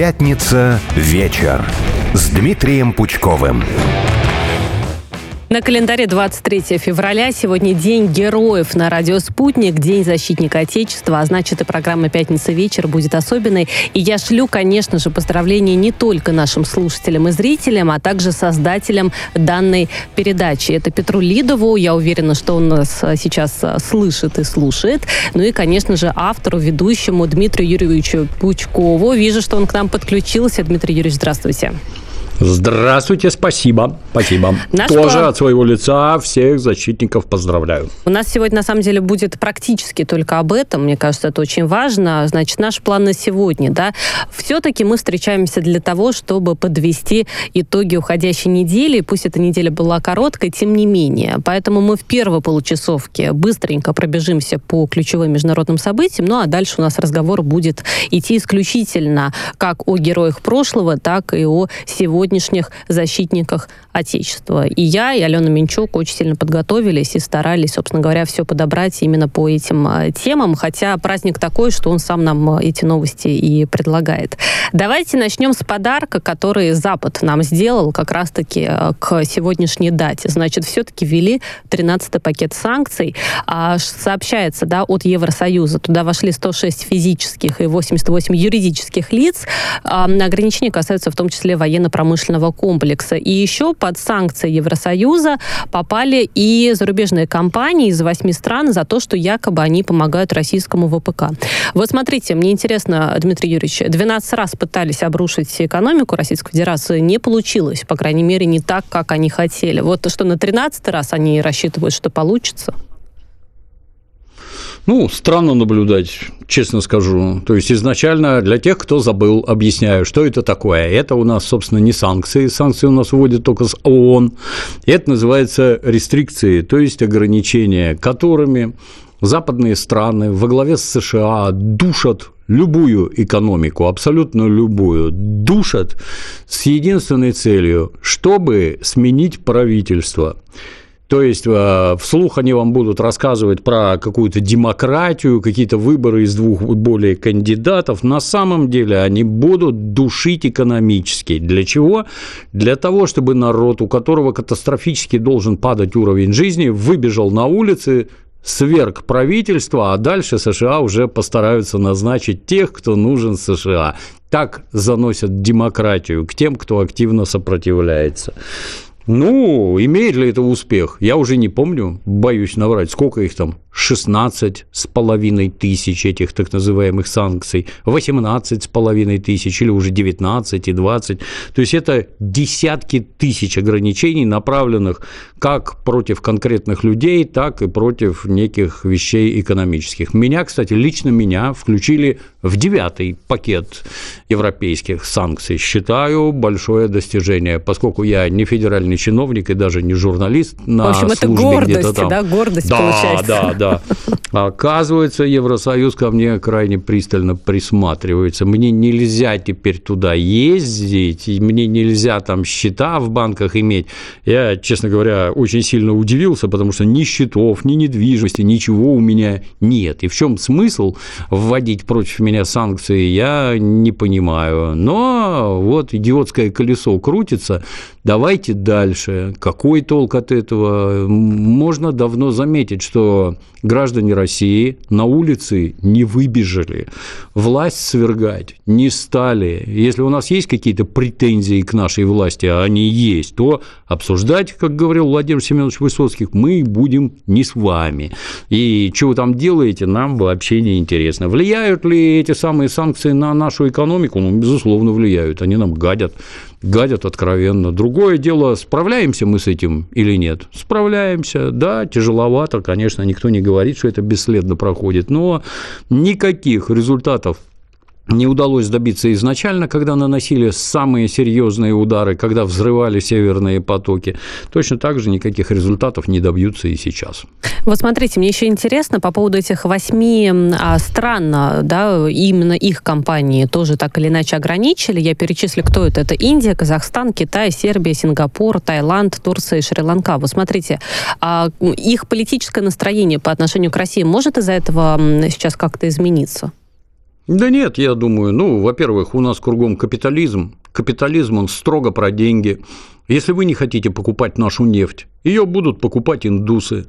Пятница вечер с Дмитрием Пучковым. На календаре 23 февраля. Сегодня День героев на радио «Спутник», День защитника Отечества, а значит и программа «Пятница вечер» будет особенной. И я шлю, конечно же, поздравления не только нашим слушателям и зрителям, а также создателям данной передачи. Это Петру Лидову, я уверена, что он нас сейчас слышит и слушает. Ну и, конечно же, автору, ведущему Дмитрию Юрьевичу Пучкову. Вижу, что он к нам подключился. Дмитрий Юрьевич, здравствуйте. Здравствуйте, спасибо. Спасибо. Наш Тоже план... от своего лица всех защитников поздравляю. У нас сегодня, на самом деле, будет практически только об этом. Мне кажется, это очень важно. Значит, наш план на сегодня, да. Все-таки мы встречаемся для того, чтобы подвести итоги уходящей недели. Пусть эта неделя была короткой, тем не менее. Поэтому мы в первой получасовке быстренько пробежимся по ключевым международным событиям. Ну, а дальше у нас разговор будет идти исключительно как о героях прошлого, так и о сегодня сегодняшних защитниках Отечества. И я, и Алена Минчук очень сильно подготовились и старались, собственно говоря, все подобрать именно по этим а, темам, хотя праздник такой, что он сам нам а, эти новости и предлагает. Давайте начнем с подарка, который Запад нам сделал как раз-таки а, к сегодняшней дате. Значит, все-таки ввели 13-й пакет санкций. Сообщается да, от Евросоюза. Туда вошли 106 физических и 88 юридических лиц. Ограничения касаются в том числе военно-промышленных промышленного комплекса. И еще под санкции Евросоюза попали и зарубежные компании из восьми стран за то, что якобы они помогают российскому ВПК. Вот смотрите, мне интересно, Дмитрий Юрьевич, 12 раз пытались обрушить экономику Российской Федерации, не получилось, по крайней мере, не так, как они хотели. Вот то, что на 13 раз они рассчитывают, что получится. Ну, странно наблюдать, честно скажу. То есть изначально для тех, кто забыл, объясняю, что это такое. Это у нас, собственно, не санкции. Санкции у нас вводят только с ООН. Это называется рестрикции, то есть ограничения, которыми западные страны во главе с США душат любую экономику, абсолютно любую, душат с единственной целью, чтобы сменить правительство. То есть э, вслух они вам будут рассказывать про какую-то демократию, какие-то выборы из двух более кандидатов. На самом деле они будут душить экономически. Для чего? Для того, чтобы народ, у которого катастрофически должен падать уровень жизни, выбежал на улицы, сверг правительство, а дальше США уже постараются назначить тех, кто нужен США. Так заносят демократию к тем, кто активно сопротивляется. Ну, имеет ли это успех? Я уже не помню, боюсь наврать, сколько их там 16 с половиной тысяч этих так называемых санкций, 18 с половиной тысяч или уже 19 и 20. То есть это десятки тысяч ограничений, направленных как против конкретных людей, так и против неких вещей экономических. Меня, кстати, лично меня включили в девятый пакет европейских санкций. Считаю большое достижение, поскольку я не федеральный чиновник и даже не журналист на В общем, это гордость, там. да, гордость да, получается. Да, да, Оказывается, Евросоюз ко мне крайне пристально присматривается. Мне нельзя теперь туда ездить, мне нельзя там счета в банках иметь. Я, честно говоря, очень сильно удивился, потому что ни счетов, ни недвижимости, ничего у меня нет. И в чем смысл вводить против меня санкции, я не понимаю. Но вот идиотское колесо крутится, давайте дальше. Какой толк от этого? Можно давно заметить, что граждане России на улицы не выбежали, власть свергать не стали. Если у нас есть какие-то претензии к нашей власти, а они есть, то обсуждать, как говорил Владимир Семенович Высоцкий, мы будем не с вами. И что вы там делаете, нам вообще не интересно. Влияют ли эти самые санкции на нашу экономику? Ну, безусловно, влияют. Они нам гадят гадят откровенно. Другое дело, справляемся мы с этим или нет. Справляемся, да, тяжеловато, конечно, никто не говорит, что это бесследно проходит, но никаких результатов не удалось добиться изначально, когда наносили самые серьезные удары, когда взрывали северные потоки. Точно так же никаких результатов не добьются и сейчас. Вот смотрите, мне еще интересно по поводу этих восьми а, стран, да, именно их компании тоже так или иначе ограничили. Я перечислю, кто это. Это Индия, Казахстан, Китай, Сербия, Сингапур, Таиланд, Турция и Шри-Ланка. Вот смотрите, а, их политическое настроение по отношению к России может из-за этого сейчас как-то измениться? Да нет, я думаю, ну, во-первых, у нас кругом капитализм. Капитализм, он строго про деньги. Если вы не хотите покупать нашу нефть, ее будут покупать индусы.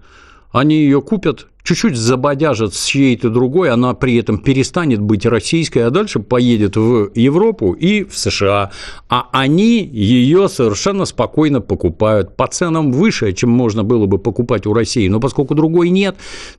Они ее купят, чуть-чуть забодяжат с чьей-то другой, она при этом перестанет быть российской, а дальше поедет в Европу и в США. А они ее совершенно спокойно покупают по ценам выше, чем можно было бы покупать у России. Но поскольку другой нет,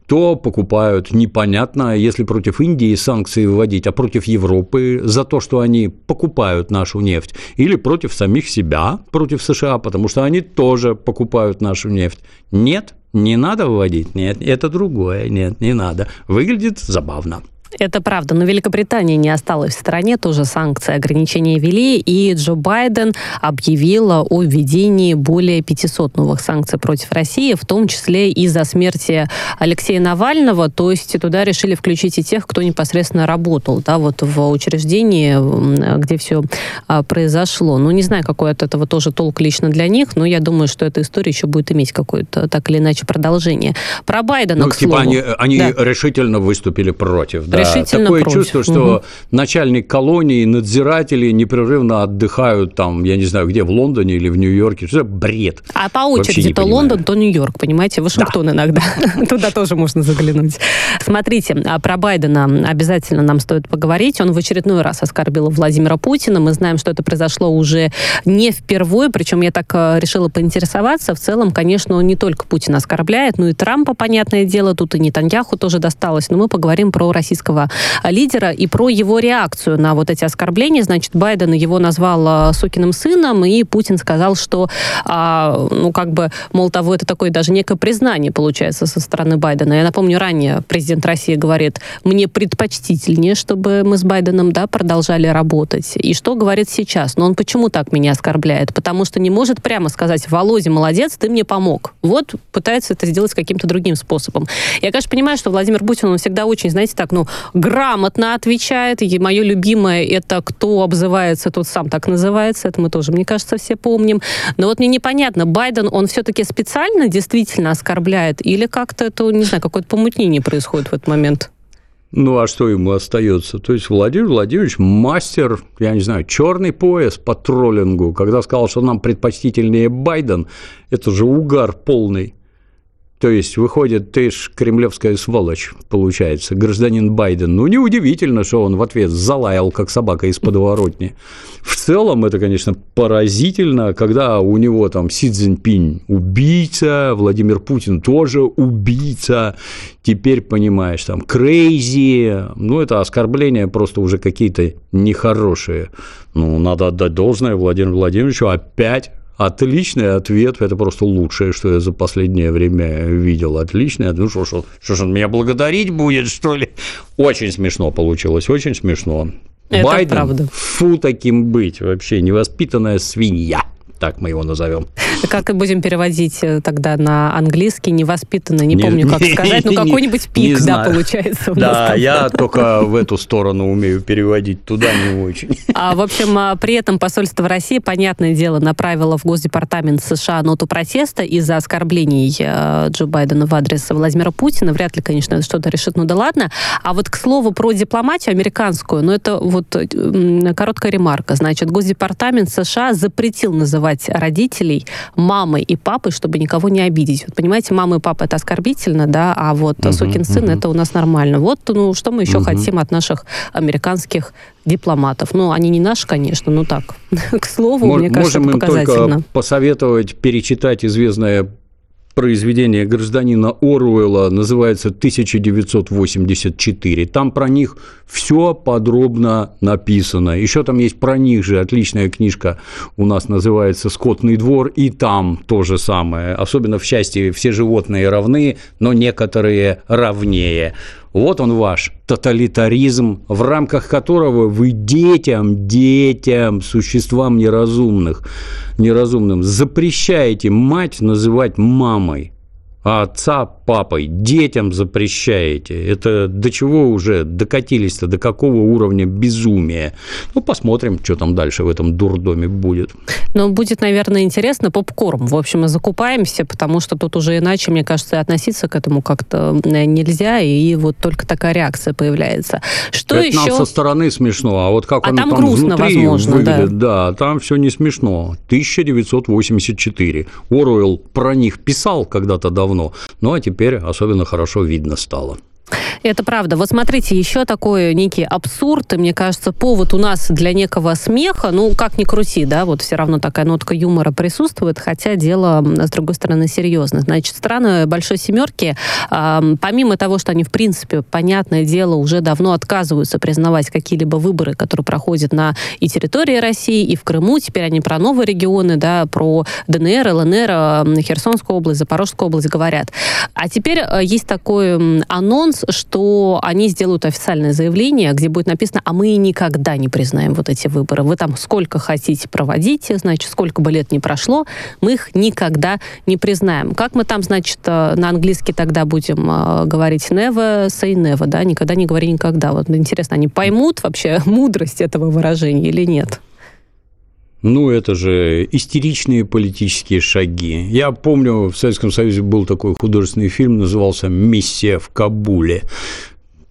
то покупают непонятно, если против Индии санкции вводить, а против Европы за то, что они покупают нашу нефть, или против самих себя, против США, потому что они тоже покупают нашу нефть. Нет, не надо вводить? Нет, это другое. Нет, не надо. Выглядит забавно. Это правда, но Великобритания не осталась в стороне, тоже санкции, ограничения ввели, и Джо Байден объявила о введении более 500 новых санкций против России, в том числе из-за смерти Алексея Навального, то есть туда решили включить и тех, кто непосредственно работал, да, вот в учреждении, где все а, произошло. Ну, не знаю, какой от этого тоже толк лично для них, но я думаю, что эта история еще будет иметь какое-то, так или иначе, продолжение. Про Байдена, ну, к типа слову. они, они да. решительно выступили против, да? Решительно такое против. чувство, что угу. начальник колонии, надзиратели непрерывно отдыхают там, я не знаю, где, в Лондоне или в Нью-Йорке. Что бред? А по очереди то Лондон, то Нью-Йорк, понимаете? Вашингтон да. иногда. Туда тоже можно заглянуть. Смотрите, а про Байдена обязательно нам стоит поговорить. Он в очередной раз оскорбил Владимира Путина. Мы знаем, что это произошло уже не впервые, причем я так э, решила поинтересоваться. В целом, конечно, он не только Путина оскорбляет, но и Трампа, понятное дело, тут и Нетаньяху тоже досталось. Но мы поговорим про российского лидера и про его реакцию на вот эти оскорбления. Значит, Байден его назвал а, сукиным сыном, и Путин сказал, что, а, ну, как бы, мол, того, это такое даже некое признание, получается, со стороны Байдена. Я напомню, ранее президент России говорит, мне предпочтительнее, чтобы мы с Байденом, да, продолжали работать. И что говорит сейчас? Но он почему так меня оскорбляет? Потому что не может прямо сказать, Володя, молодец, ты мне помог. Вот пытается это сделать каким-то другим способом. Я, конечно, понимаю, что Владимир Путин, он всегда очень, знаете, так, ну, грамотно отвечает. И мое любимое это кто обзывается, тот сам так называется. Это мы тоже, мне кажется, все помним. Но вот мне непонятно, Байден, он все-таки специально действительно оскорбляет или как-то это, не знаю, какое-то помутнение происходит в этот момент? Ну, а что ему остается? То есть Владимир Владимирович мастер, я не знаю, черный пояс по троллингу. Когда сказал, что нам предпочтительнее Байден, это же угар полный. То есть, выходит, ты ж кремлевская сволочь, получается, гражданин Байден. Ну, неудивительно, что он в ответ залаял, как собака из подворотни. В целом, это, конечно, поразительно, когда у него там Си Цзиньпинь убийца, Владимир Путин тоже убийца, теперь, понимаешь, там, крейзи, ну, это оскорбления просто уже какие-то нехорошие. Ну, надо отдать должное Владимиру Владимировичу опять Отличный ответ, это просто лучшее, что я за последнее время видел. Отличный ответ. Ну что, что, что ж он меня благодарить будет, что ли? Очень смешно получилось, очень смешно. Это Байден, правда. фу таким быть, вообще невоспитанная свинья так мы его назовем. Как будем переводить э, тогда на английский, невоспитанно, не, не помню, как не, сказать, ну какой-нибудь пик, да, получается. да, я только в эту сторону умею переводить, туда не очень. А, в общем, а, при этом посольство России, понятное дело, направило в Госдепартамент США ноту протеста из-за оскорблений э, Джо Байдена в адрес Владимира Путина. Вряд ли, конечно, что-то решит, ну да ладно. А вот, к слову, про дипломатию американскую, ну это вот короткая ремарка. Значит, Госдепартамент США запретил называть называть родителей мамой и папой, чтобы никого не обидеть. Вот понимаете, мама и папа это оскорбительно, да, а вот uh-huh, сукин сын uh-huh. это у нас нормально. Вот, ну, что мы еще uh-huh. хотим от наших американских дипломатов. Ну, они не наши, конечно, но так. К слову, Мож, мне кажется, можем это показательно. Можем только посоветовать перечитать известное произведение гражданина Оруэлла называется «1984». Там про них все подробно написано. Еще там есть про них же отличная книжка у нас называется «Скотный двор», и там то же самое. Особенно в части «Все животные равны, но некоторые равнее». Вот он ваш тоталитаризм, в рамках которого вы детям, детям, существам неразумных, неразумным запрещаете мать называть мамой. А отца папой, детям запрещаете. Это до чего уже докатились-то, до какого уровня безумия? Ну, посмотрим, что там дальше в этом дурдоме будет. Ну, будет, наверное, интересно попкорн. В общем, мы закупаемся, потому что тут уже иначе, мне кажется, относиться к этому как-то э, нельзя, и вот только такая реакция появляется. Что Это еще? нам со стороны смешно, а вот как а оно там, там грустно, внутри возможно, выглядит, да. да, там все не смешно. 1984. Оруэлл про них писал когда-то давно, ну а теперь особенно хорошо видно стало. Это правда. Вот смотрите, еще такой некий абсурд, и мне кажется, повод у нас для некого смеха, ну, как ни крути, да, вот все равно такая нотка юмора присутствует, хотя дело, с другой стороны, серьезное. Значит, страны Большой Семерки, э, помимо того, что они, в принципе, понятное дело, уже давно отказываются признавать какие-либо выборы, которые проходят на и территории России, и в Крыму, теперь они про новые регионы, да, про ДНР, ЛНР, Херсонскую область, Запорожскую область говорят. А теперь э, есть такой анонс, что они сделают официальное заявление, где будет написано, а мы никогда не признаем вот эти выборы. Вы там сколько хотите проводите, значит, сколько бы лет ни прошло, мы их никогда не признаем. Как мы там, значит, э, на английский тогда будем э, говорить never say never, да, никогда не говори никогда. Вот интересно, они поймут вообще мудрость этого выражения или нет? Ну, это же истеричные политические шаги. Я помню, в Советском Союзе был такой художественный фильм, назывался «Миссия в Кабуле»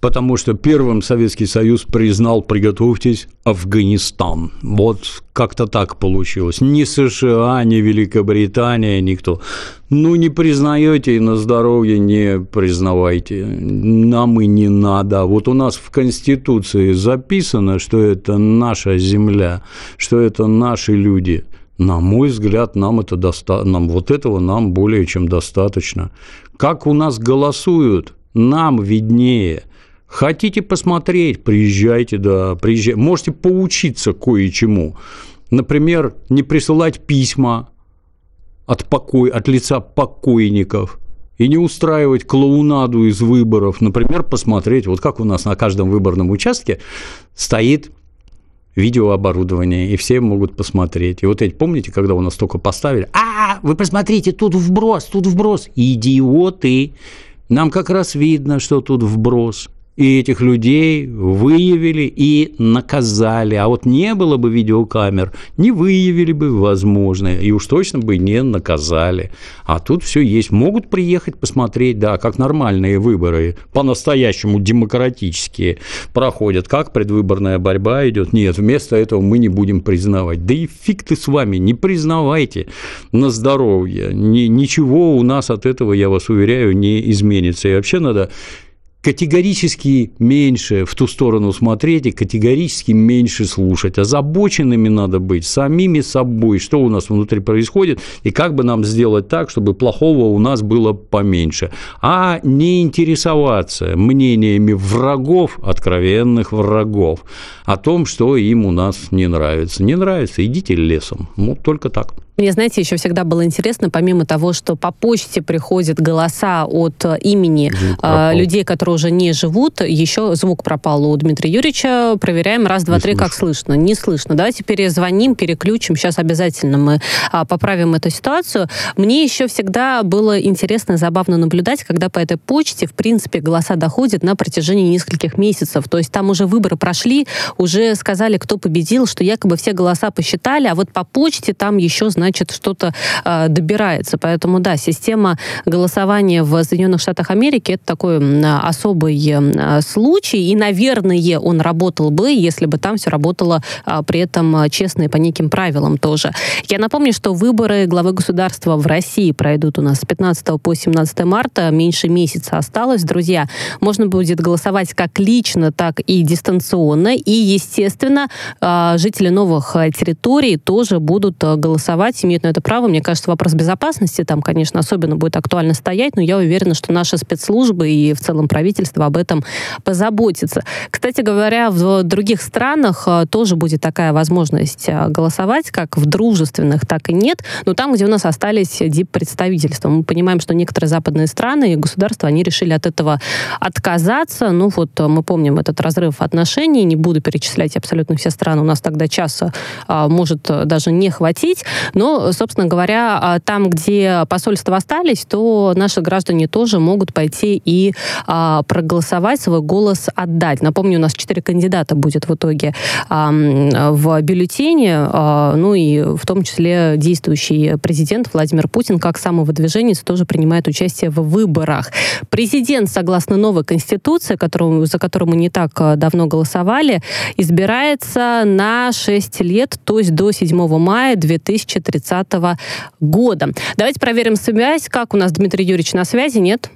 потому что первым Советский Союз признал, приготовьтесь, Афганистан. Вот как-то так получилось. Ни США, ни Великобритания, никто. Ну, не признаете и на здоровье не признавайте. Нам и не надо. Вот у нас в Конституции записано, что это наша земля, что это наши люди. На мой взгляд, нам, это доста... нам вот этого нам более чем достаточно. Как у нас голосуют, нам виднее – Хотите посмотреть, приезжайте, да, приезжайте. Можете поучиться кое-чему. Например, не присылать письма от, покой, от лица покойников и не устраивать клоунаду из выборов. Например, посмотреть, вот как у нас на каждом выборном участке стоит видеооборудование, и все могут посмотреть. И вот эти, помните, когда у нас только поставили, а, вы посмотрите, тут вброс, тут вброс. Идиоты! Нам как раз видно, что тут вброс и этих людей выявили и наказали. А вот не было бы видеокамер, не выявили бы, возможно, и уж точно бы не наказали. А тут все есть. Могут приехать посмотреть, да, как нормальные выборы, по-настоящему демократические проходят, как предвыборная борьба идет. Нет, вместо этого мы не будем признавать. Да и фиг ты с вами, не признавайте на здоровье. Ни, ничего у нас от этого, я вас уверяю, не изменится. И вообще надо категорически меньше в ту сторону смотреть и категорически меньше слушать. Озабоченными надо быть самими собой, что у нас внутри происходит, и как бы нам сделать так, чтобы плохого у нас было поменьше. А не интересоваться мнениями врагов, откровенных врагов, о том, что им у нас не нравится. Не нравится, идите лесом. Ну, только так. Мне, знаете, еще всегда было интересно, помимо того, что по почте приходят голоса от э, имени э, людей, которые уже не живут, еще звук пропал у Дмитрия Юрьевича. Проверяем раз, два, не три, слышно. как слышно. Не слышно. Давайте перезвоним, переключим. Сейчас обязательно мы а, поправим эту ситуацию. Мне еще всегда было интересно и забавно наблюдать, когда по этой почте, в принципе, голоса доходят на протяжении нескольких месяцев. То есть там уже выборы прошли, уже сказали, кто победил, что якобы все голоса посчитали, а вот по почте там еще, значит, значит, что-то э, добирается. Поэтому, да, система голосования в Соединенных Штатах Америки это такой особый случай, и, наверное, он работал бы, если бы там все работало э, при этом честно и по неким правилам тоже. Я напомню, что выборы главы государства в России пройдут у нас с 15 по 17 марта, меньше месяца осталось, друзья. Можно будет голосовать как лично, так и дистанционно, и, естественно, жители новых территорий тоже будут голосовать имеют на это право. Мне кажется, вопрос безопасности там, конечно, особенно будет актуально стоять, но я уверена, что наши спецслужбы и в целом правительство об этом позаботится. Кстати говоря, в других странах э, тоже будет такая возможность э, голосовать, как в дружественных, так и нет. Но там, где у нас остались дип-представительства. Мы понимаем, что некоторые западные страны и государства, они решили от этого отказаться. Ну вот э, мы помним этот разрыв отношений. Не буду перечислять абсолютно все страны. У нас тогда часа может даже не хватить. Но Но, собственно говоря, а, там, где посольства остались, то наши граждане тоже могут пойти и а, проголосовать, свой голос отдать. Напомню, у нас четыре кандидата будет в итоге а, в бюллетене, ну и в том числе действующий президент Владимир Путин, как самовыдвиженец, тоже принимает участие в выборах. Президент, согласно новой конституции, которую, за которую мы не так давно голосовали, избирается на 6 лет, то есть до 7 мая 2030 года. Давайте проверим связь. Как у нас Дмитрий Юрьевич на связи? Нет?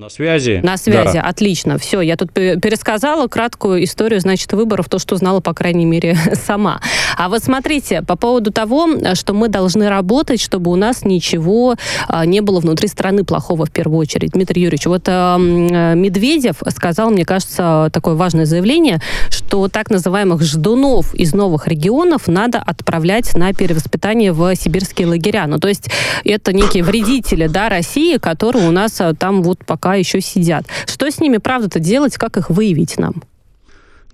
На связи? На связи, да. отлично. Все, я тут пересказала краткую историю, значит, выборов, то, что знала, по крайней мере, сама. А вот смотрите, по поводу того, что мы должны работать, чтобы у нас ничего а, не было внутри страны плохого в первую очередь. Дмитрий Юрьевич, вот а, Медведев сказал, мне кажется, такое важное заявление, что так называемых ждунов из новых регионов надо отправлять на перевоспитание в сибирские лагеря. Ну, то есть это некие вредители, да, России, которые у нас а, там вот пока пока еще сидят. Что с ними, правда-то, делать, как их выявить нам?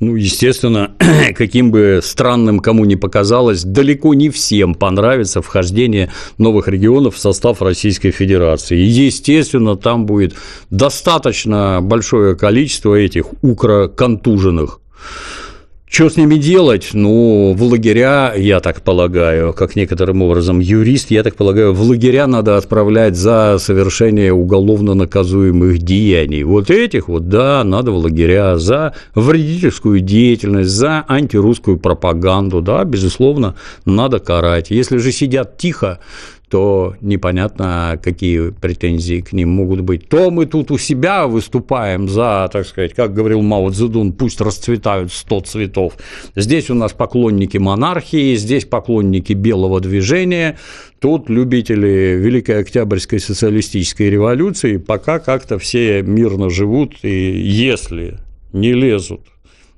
Ну, естественно, каким бы странным кому ни показалось, далеко не всем понравится вхождение новых регионов в состав Российской Федерации. И, естественно, там будет достаточно большое количество этих укроконтуженных. Что с ними делать? Ну, в лагеря, я так полагаю, как некоторым образом юрист, я так полагаю, в лагеря надо отправлять за совершение уголовно наказуемых деяний. Вот этих вот, да, надо в лагеря за вредительскую деятельность, за антирусскую пропаганду, да, безусловно, надо карать. Если же сидят тихо, то непонятно, какие претензии к ним могут быть. То мы тут у себя выступаем за, так сказать, как говорил Мао Цзэдун, пусть расцветают 100 цветов. Здесь у нас поклонники монархии, здесь поклонники белого движения, тут любители Великой Октябрьской социалистической революции, пока как-то все мирно живут, и если не лезут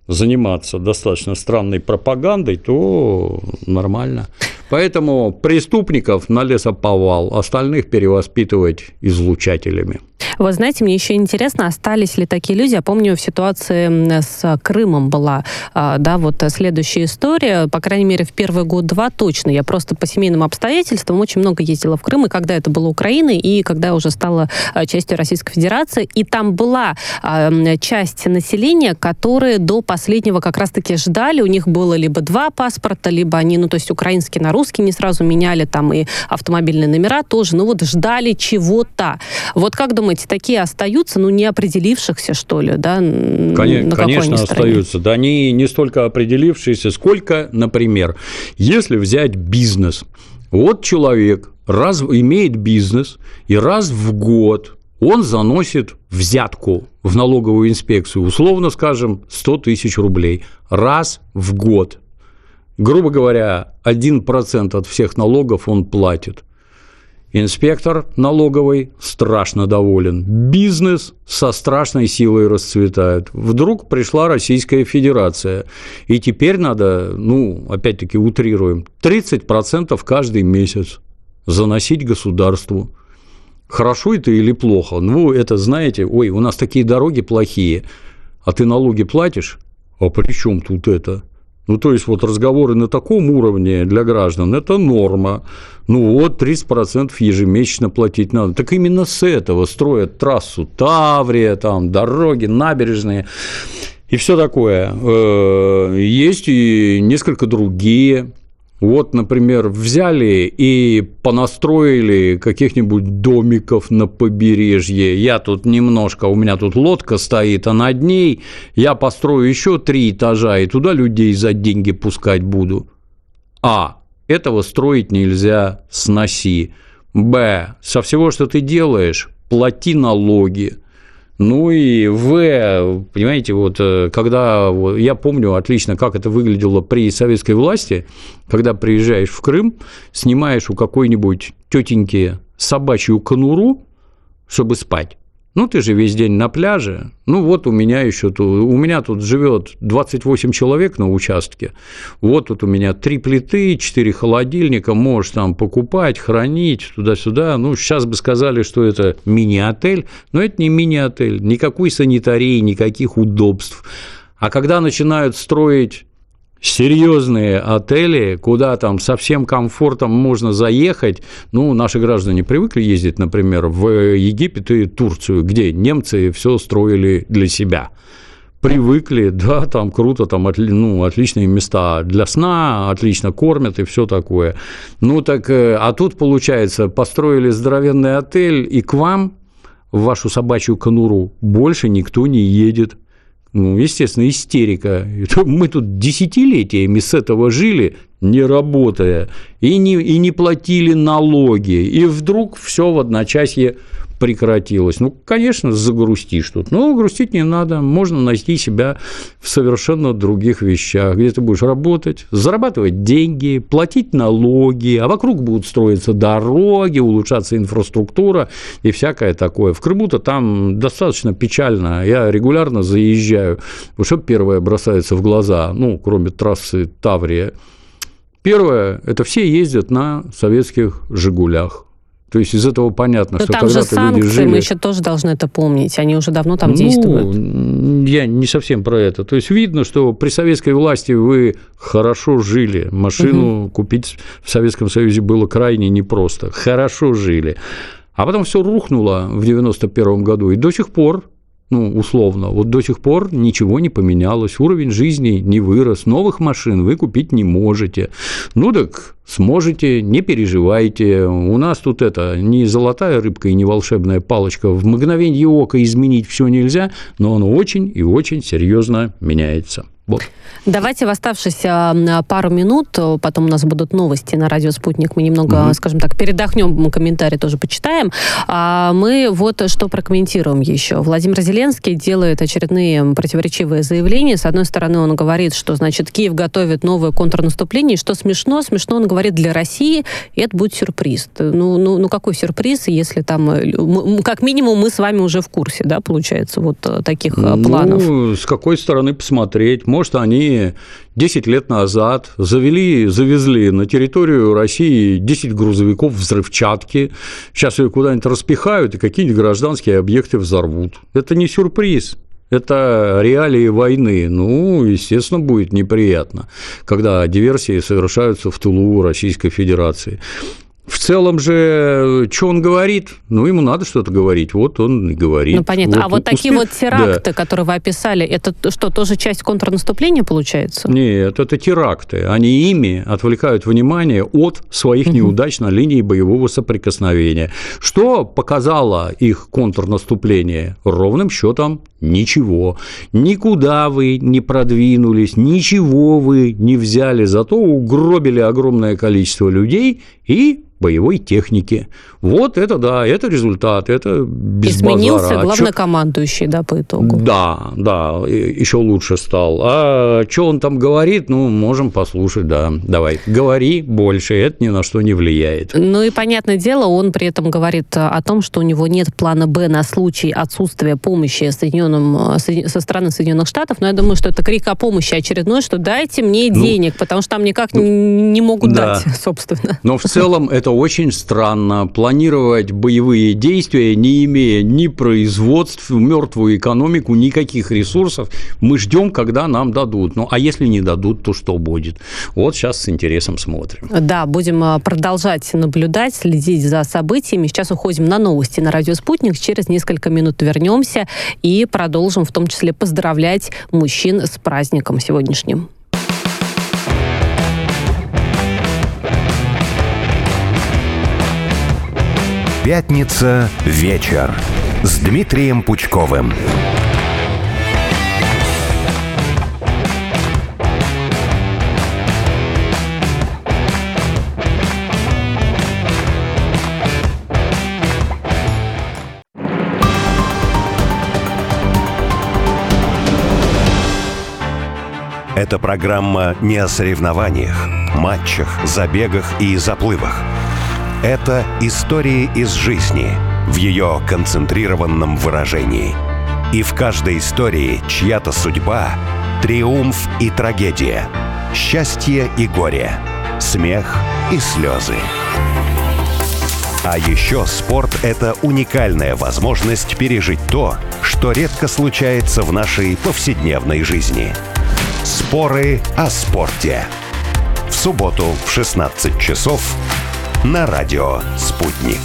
заниматься достаточно странной пропагандой, то нормально. Поэтому преступников на лесоповал, остальных перевоспитывать излучателями. Вы знаете, мне еще интересно, остались ли такие люди. Я помню, в ситуации с Крымом была, а, да, вот следующая история. По крайней мере, в первый год-два точно. Я просто по семейным обстоятельствам очень много ездила в Крым, и когда это было Украиной, и когда уже стала а, частью Российской Федерации. И там была а, часть населения, которые до последнего как раз-таки ждали. У них было либо два паспорта, либо они, ну, то есть украинский на русский не сразу меняли, там и автомобильные номера тоже. Ну, вот ждали чего-то. Вот как думаете, такие остаются, ну, не определившихся, что ли, да? Конечно, конечно остаются. Да, они не столько определившиеся, сколько, например, если взять бизнес. Вот человек раз, имеет бизнес, и раз в год он заносит взятку в налоговую инспекцию, условно скажем, 100 тысяч рублей раз в год. Грубо говоря, 1% от всех налогов он платит. Инспектор налоговый страшно доволен. Бизнес со страшной силой расцветает. Вдруг пришла Российская Федерация. И теперь надо, ну, опять-таки утрируем, 30% каждый месяц заносить государству. Хорошо это или плохо? Ну, это знаете, ой, у нас такие дороги плохие, а ты налоги платишь? А при чем тут это? Ну, то есть, вот разговоры на таком уровне для граждан – это норма. Ну, вот 30% ежемесячно платить надо. Так именно с этого строят трассу Таврия, там, дороги, набережные и все такое. Э, есть и несколько другие вот, например, взяли и понастроили каких-нибудь домиков на побережье. Я тут немножко, у меня тут лодка стоит, а над ней я построю еще три этажа и туда людей за деньги пускать буду. А. Этого строить нельзя, сноси. Б. Со всего, что ты делаешь, плати налоги. Ну и В, понимаете, вот э, когда я помню отлично, как это выглядело при советской власти, когда приезжаешь в Крым, снимаешь у какой-нибудь тетеньки собачью конуру, чтобы спать. Ну, ты же весь день на пляже. Ну, вот у меня еще тут, у меня тут живет 28 человек на участке. Вот тут у меня три плиты, четыре холодильника, можешь там покупать, хранить туда-сюда. Ну, сейчас бы сказали, что это мини-отель, но это не мини-отель, никакой санитарии, никаких удобств. А когда начинают строить серьезные отели, куда там со всем комфортом можно заехать. Ну, наши граждане привыкли ездить, например, в Египет и Турцию, где немцы все строили для себя привыкли, да, там круто, там ну, отличные места для сна, отлично кормят и все такое. Ну так, э, а тут, получается, построили здоровенный отель, и к вам, в вашу собачью конуру, больше никто не едет. Ну, естественно, истерика. Мы тут десятилетиями с этого жили, не работая, и не, и не платили налоги. И вдруг все в одночасье прекратилось. Ну, конечно, загрустишь тут, но грустить не надо, можно найти себя в совершенно других вещах, где ты будешь работать, зарабатывать деньги, платить налоги, а вокруг будут строиться дороги, улучшаться инфраструктура и всякое такое. В Крыму-то там достаточно печально, я регулярно заезжаю, что первое бросается в глаза, ну, кроме трассы Таврия, Первое – это все ездят на советских «Жигулях». То есть из этого понятно, Но что там же санкции, люди жили... мы еще тоже должны это помнить. Они уже давно там ну, действуют. Я не совсем про это. То есть видно, что при советской власти вы хорошо жили. Машину угу. купить в Советском Союзе было крайне непросто. Хорошо жили. А потом все рухнуло в 91 году, и до сих пор ну, условно, вот до сих пор ничего не поменялось, уровень жизни не вырос, новых машин вы купить не можете. Ну так сможете, не переживайте. У нас тут это не золотая рыбка и не волшебная палочка. В мгновение ока изменить все нельзя, но оно очень и очень серьезно меняется. Вот. Давайте в оставшиеся пару минут, э, потом у нас будут новости на радио «Спутник», мы немного, угу. скажем так, передохнем, комментарии тоже почитаем. А мы вот что прокомментируем еще. Владимир Зеленский делает очередные противоречивые заявления. С одной стороны, он говорит, что, значит, Киев готовит новое контрнаступление, что смешно, смешно, он говорит, для России, и это будет сюрприз. Ну, ну, ну какой сюрприз, если там, э, как минимум, мы с вами уже в курсе, да, получается, вот э, таких планов? Ну, с какой стороны посмотреть? Может, они 10 лет назад завели, завезли на территорию России 10 грузовиков взрывчатки. Сейчас ее куда-нибудь распихают и какие-нибудь гражданские объекты взорвут. Это не сюрприз. Это реалии войны. Ну, естественно, будет неприятно, когда диверсии совершаются в тылу Российской Федерации. В целом же, что он говорит? Ну, ему надо что-то говорить, вот он и говорит. Ну, понятно. Вот, а вот успех... такие вот теракты, да. которые вы описали, это что, тоже часть контрнаступления получается? Нет, это теракты. Они ими отвлекают внимание от своих неудач на линии боевого соприкосновения. Что показало их контрнаступление? Ровным счетом ничего. Никуда вы не продвинулись, ничего вы не взяли, зато угробили огромное количество людей и боевой техники. Вот это да, это результат, это без Изменился базара. главнокомандующий, да, по итогу? Да, да, еще лучше стал. А что он там говорит, ну, можем послушать, да. Давай, говори больше, это ни на что не влияет. Ну и, понятное дело, он при этом говорит о том, что у него нет плана «Б» на случай отсутствия помощи Соединенным, со стороны Соединенных Штатов, но я думаю, что это крик о помощи очередной, что дайте мне ну, денег, потому что там никак ну, не могут да. дать, собственно. Но в целом это очень странно планировать боевые действия, не имея ни производств, мертвую экономику, никаких ресурсов. Мы ждем, когда нам дадут. Ну, а если не дадут, то что будет? Вот сейчас с интересом смотрим. Да, будем а, продолжать наблюдать, следить за событиями. Сейчас уходим на новости на радио «Спутник». Через несколько минут вернемся и продолжим в том числе поздравлять мужчин с праздником сегодняшним. Пятница вечер с Дмитрием Пучковым. Эта программа не о соревнованиях, матчах, забегах и заплывах – это истории из жизни в ее концентрированном выражении. И в каждой истории чья-то судьба, триумф и трагедия, счастье и горе, смех и слезы. А еще спорт – это уникальная возможность пережить то, что редко случается в нашей повседневной жизни – Споры о спорте. В субботу в 16 часов на радио «Спутник».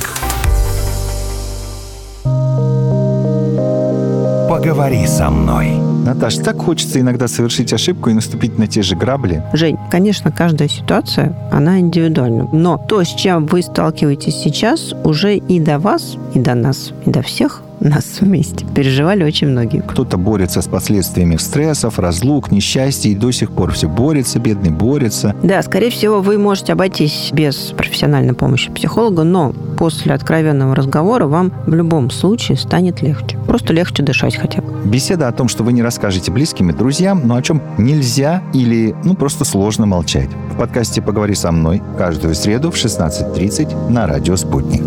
Поговори со мной. Наташ, так хочется иногда совершить ошибку и наступить на те же грабли. Жень, конечно, каждая ситуация, она индивидуальна. Но то, с чем вы сталкиваетесь сейчас, уже и до вас, и до нас, и до всех нас вместе. Переживали очень многие. Кто-то борется с последствиями стрессов, разлук, несчастья и до сих пор все борется, бедный борется. Да, скорее всего, вы можете обойтись без профессиональной помощи психолога, но после откровенного разговора вам в любом случае станет легче. Просто легче дышать хотя бы. Беседа о том, что вы не расскажете близким и друзьям, но о чем нельзя или ну просто сложно молчать. В подкасте «Поговори со мной» каждую среду в 16.30 на радио «Спутник».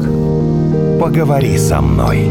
Поговори со мной.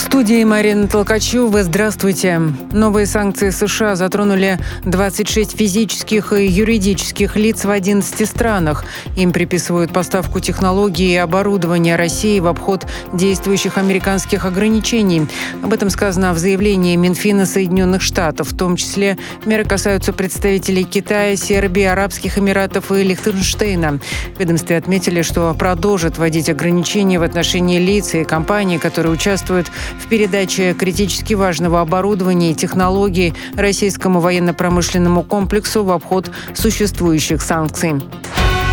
студии Марина Толкачева. Здравствуйте. Новые санкции США затронули 26 физических и юридических лиц в 11 странах. Им приписывают поставку технологий и оборудования России в обход действующих американских ограничений. Об этом сказано в заявлении Минфина Соединенных Штатов. В том числе меры касаются представителей Китая, Сербии, Арабских Эмиратов и Лихтенштейна. В ведомстве отметили, что продолжат вводить ограничения в отношении лиц и компаний, которые участвуют в передаче критически важного оборудования и технологий российскому военно-промышленному комплексу в обход существующих санкций.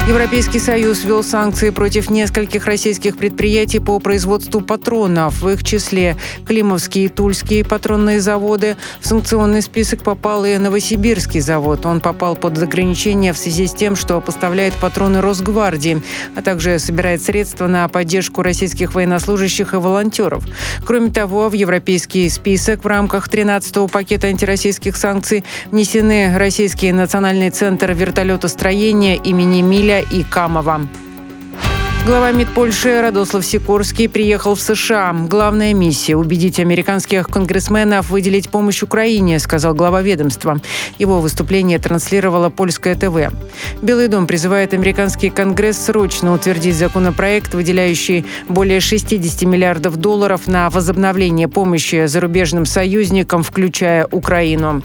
Европейский Союз ввел санкции против нескольких российских предприятий по производству патронов, в их числе Климовские и Тульские патронные заводы. В санкционный список попал и Новосибирский завод. Он попал под ограничения в связи с тем, что поставляет патроны Росгвардии, а также собирает средства на поддержку российских военнослужащих и волонтеров. Кроме того, в европейский список в рамках 13-го пакета антироссийских санкций внесены Российский национальный центр вертолетостроения имени Миля и Камова. Глава МИД Польши Радослав Сикорский приехал в США. Главная миссия – убедить американских конгрессменов выделить помощь Украине, сказал глава ведомства. Его выступление транслировало польское ТВ. Белый дом призывает американский конгресс срочно утвердить законопроект, выделяющий более 60 миллиардов долларов на возобновление помощи зарубежным союзникам, включая Украину.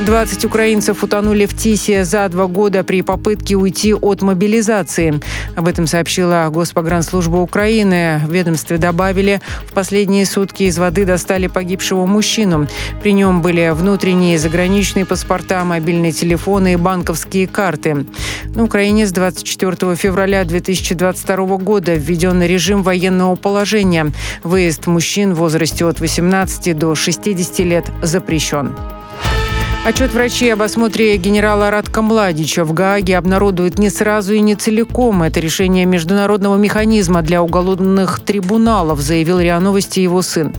20 украинцев утонули в Тисе за два года при попытке уйти от мобилизации. Об этом сообщила Госпогранслужба Украины. В ведомстве добавили, в последние сутки из воды достали погибшего мужчину. При нем были внутренние и заграничные паспорта, мобильные телефоны и банковские карты. На Украине с 24 февраля 2022 года введен режим военного положения. Выезд мужчин в возрасте от 18 до 60 лет запрещен. Отчет врачей об осмотре генерала Радка Младича в Гааге обнародуют не сразу и не целиком. Это решение международного механизма для уголовных трибуналов, заявил РИА Новости его сын.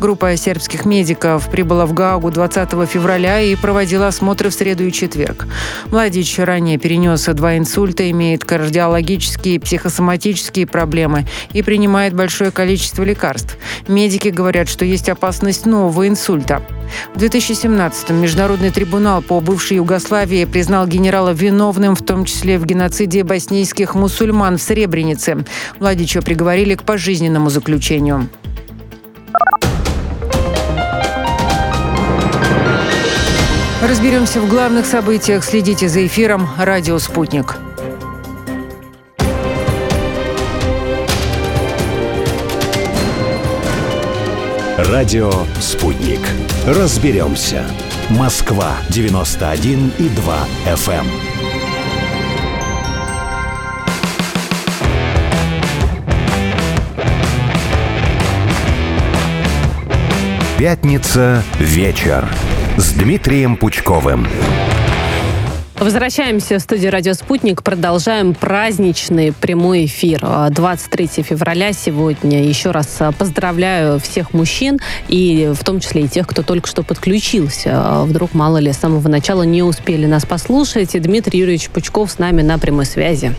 Группа сербских медиков прибыла в Гаагу 20 февраля и проводила осмотры в среду и четверг. Младич ранее перенес два инсульта, имеет кардиологические и психосоматические проблемы и принимает большое количество лекарств. Медики говорят, что есть опасность нового инсульта. В 2017-м Международный трибунал по бывшей Югославии признал генерала виновным, в том числе в геноциде боснийских мусульман в Сребренице. Владича приговорили к пожизненному заключению. Разберемся в главных событиях. Следите за эфиром «Радио Спутник». Радио «Спутник». Разберемся. Москва, 91 и 2 FM. Пятница. Вечер. С Дмитрием Пучковым. Возвращаемся в студию «Радио Спутник». Продолжаем праздничный прямой эфир. 23 февраля сегодня. Еще раз поздравляю всех мужчин, и в том числе и тех, кто только что подключился. Вдруг, мало ли, с самого начала не успели нас послушать. И Дмитрий Юрьевич Пучков с нами на прямой связи.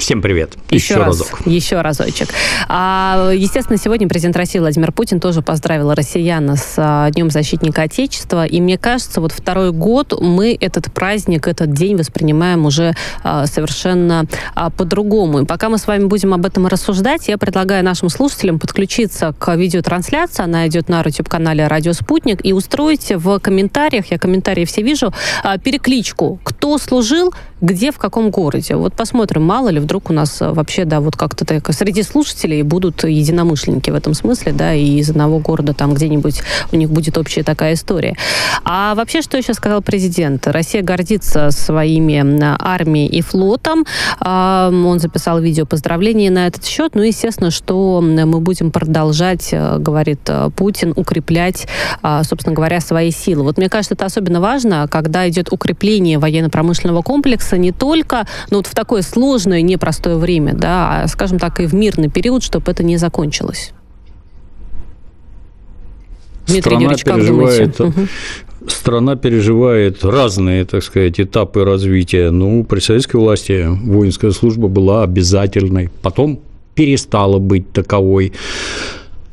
Всем привет. Еще, еще раз, разок. Еще разочек. А, естественно, сегодня президент России Владимир Путин тоже поздравил россиян с а, Днем защитника Отечества. И мне кажется, вот второй год мы этот праздник, этот день воспринимаем уже а, совершенно а, по-другому. И пока мы с вами будем об этом рассуждать, я предлагаю нашим слушателям подключиться к видеотрансляции. Она идет на YouTube-канале «Радио Спутник». И устроить в комментариях, я комментарии все вижу, а, перекличку. Кто служил, где, в каком городе. Вот посмотрим, мало ли, вдруг у нас э, вообще, да, вот как-то так, среди слушателей будут единомышленники в этом смысле, да, и из одного города там где-нибудь у них будет общая такая история. А вообще, что еще сказал президент? Россия гордится своими армией и флотом. Он записал видео поздравления на этот счет. Ну, естественно, что мы будем продолжать, э, говорит э, Путин, укреплять, а, собственно говоря, свои силы. Вот мне кажется, это особенно важно, когда идет укрепление военно-промышленного комплекса не только ну, вот в такое сложное, непростое время, да, а, скажем так, и в мирный период, чтобы это не закончилось. Дмитрий Страна Юрьевич, как переживает, думаете? Страна переживает разные, так сказать, этапы развития. Ну, при советской власти воинская служба была обязательной, потом перестала быть таковой.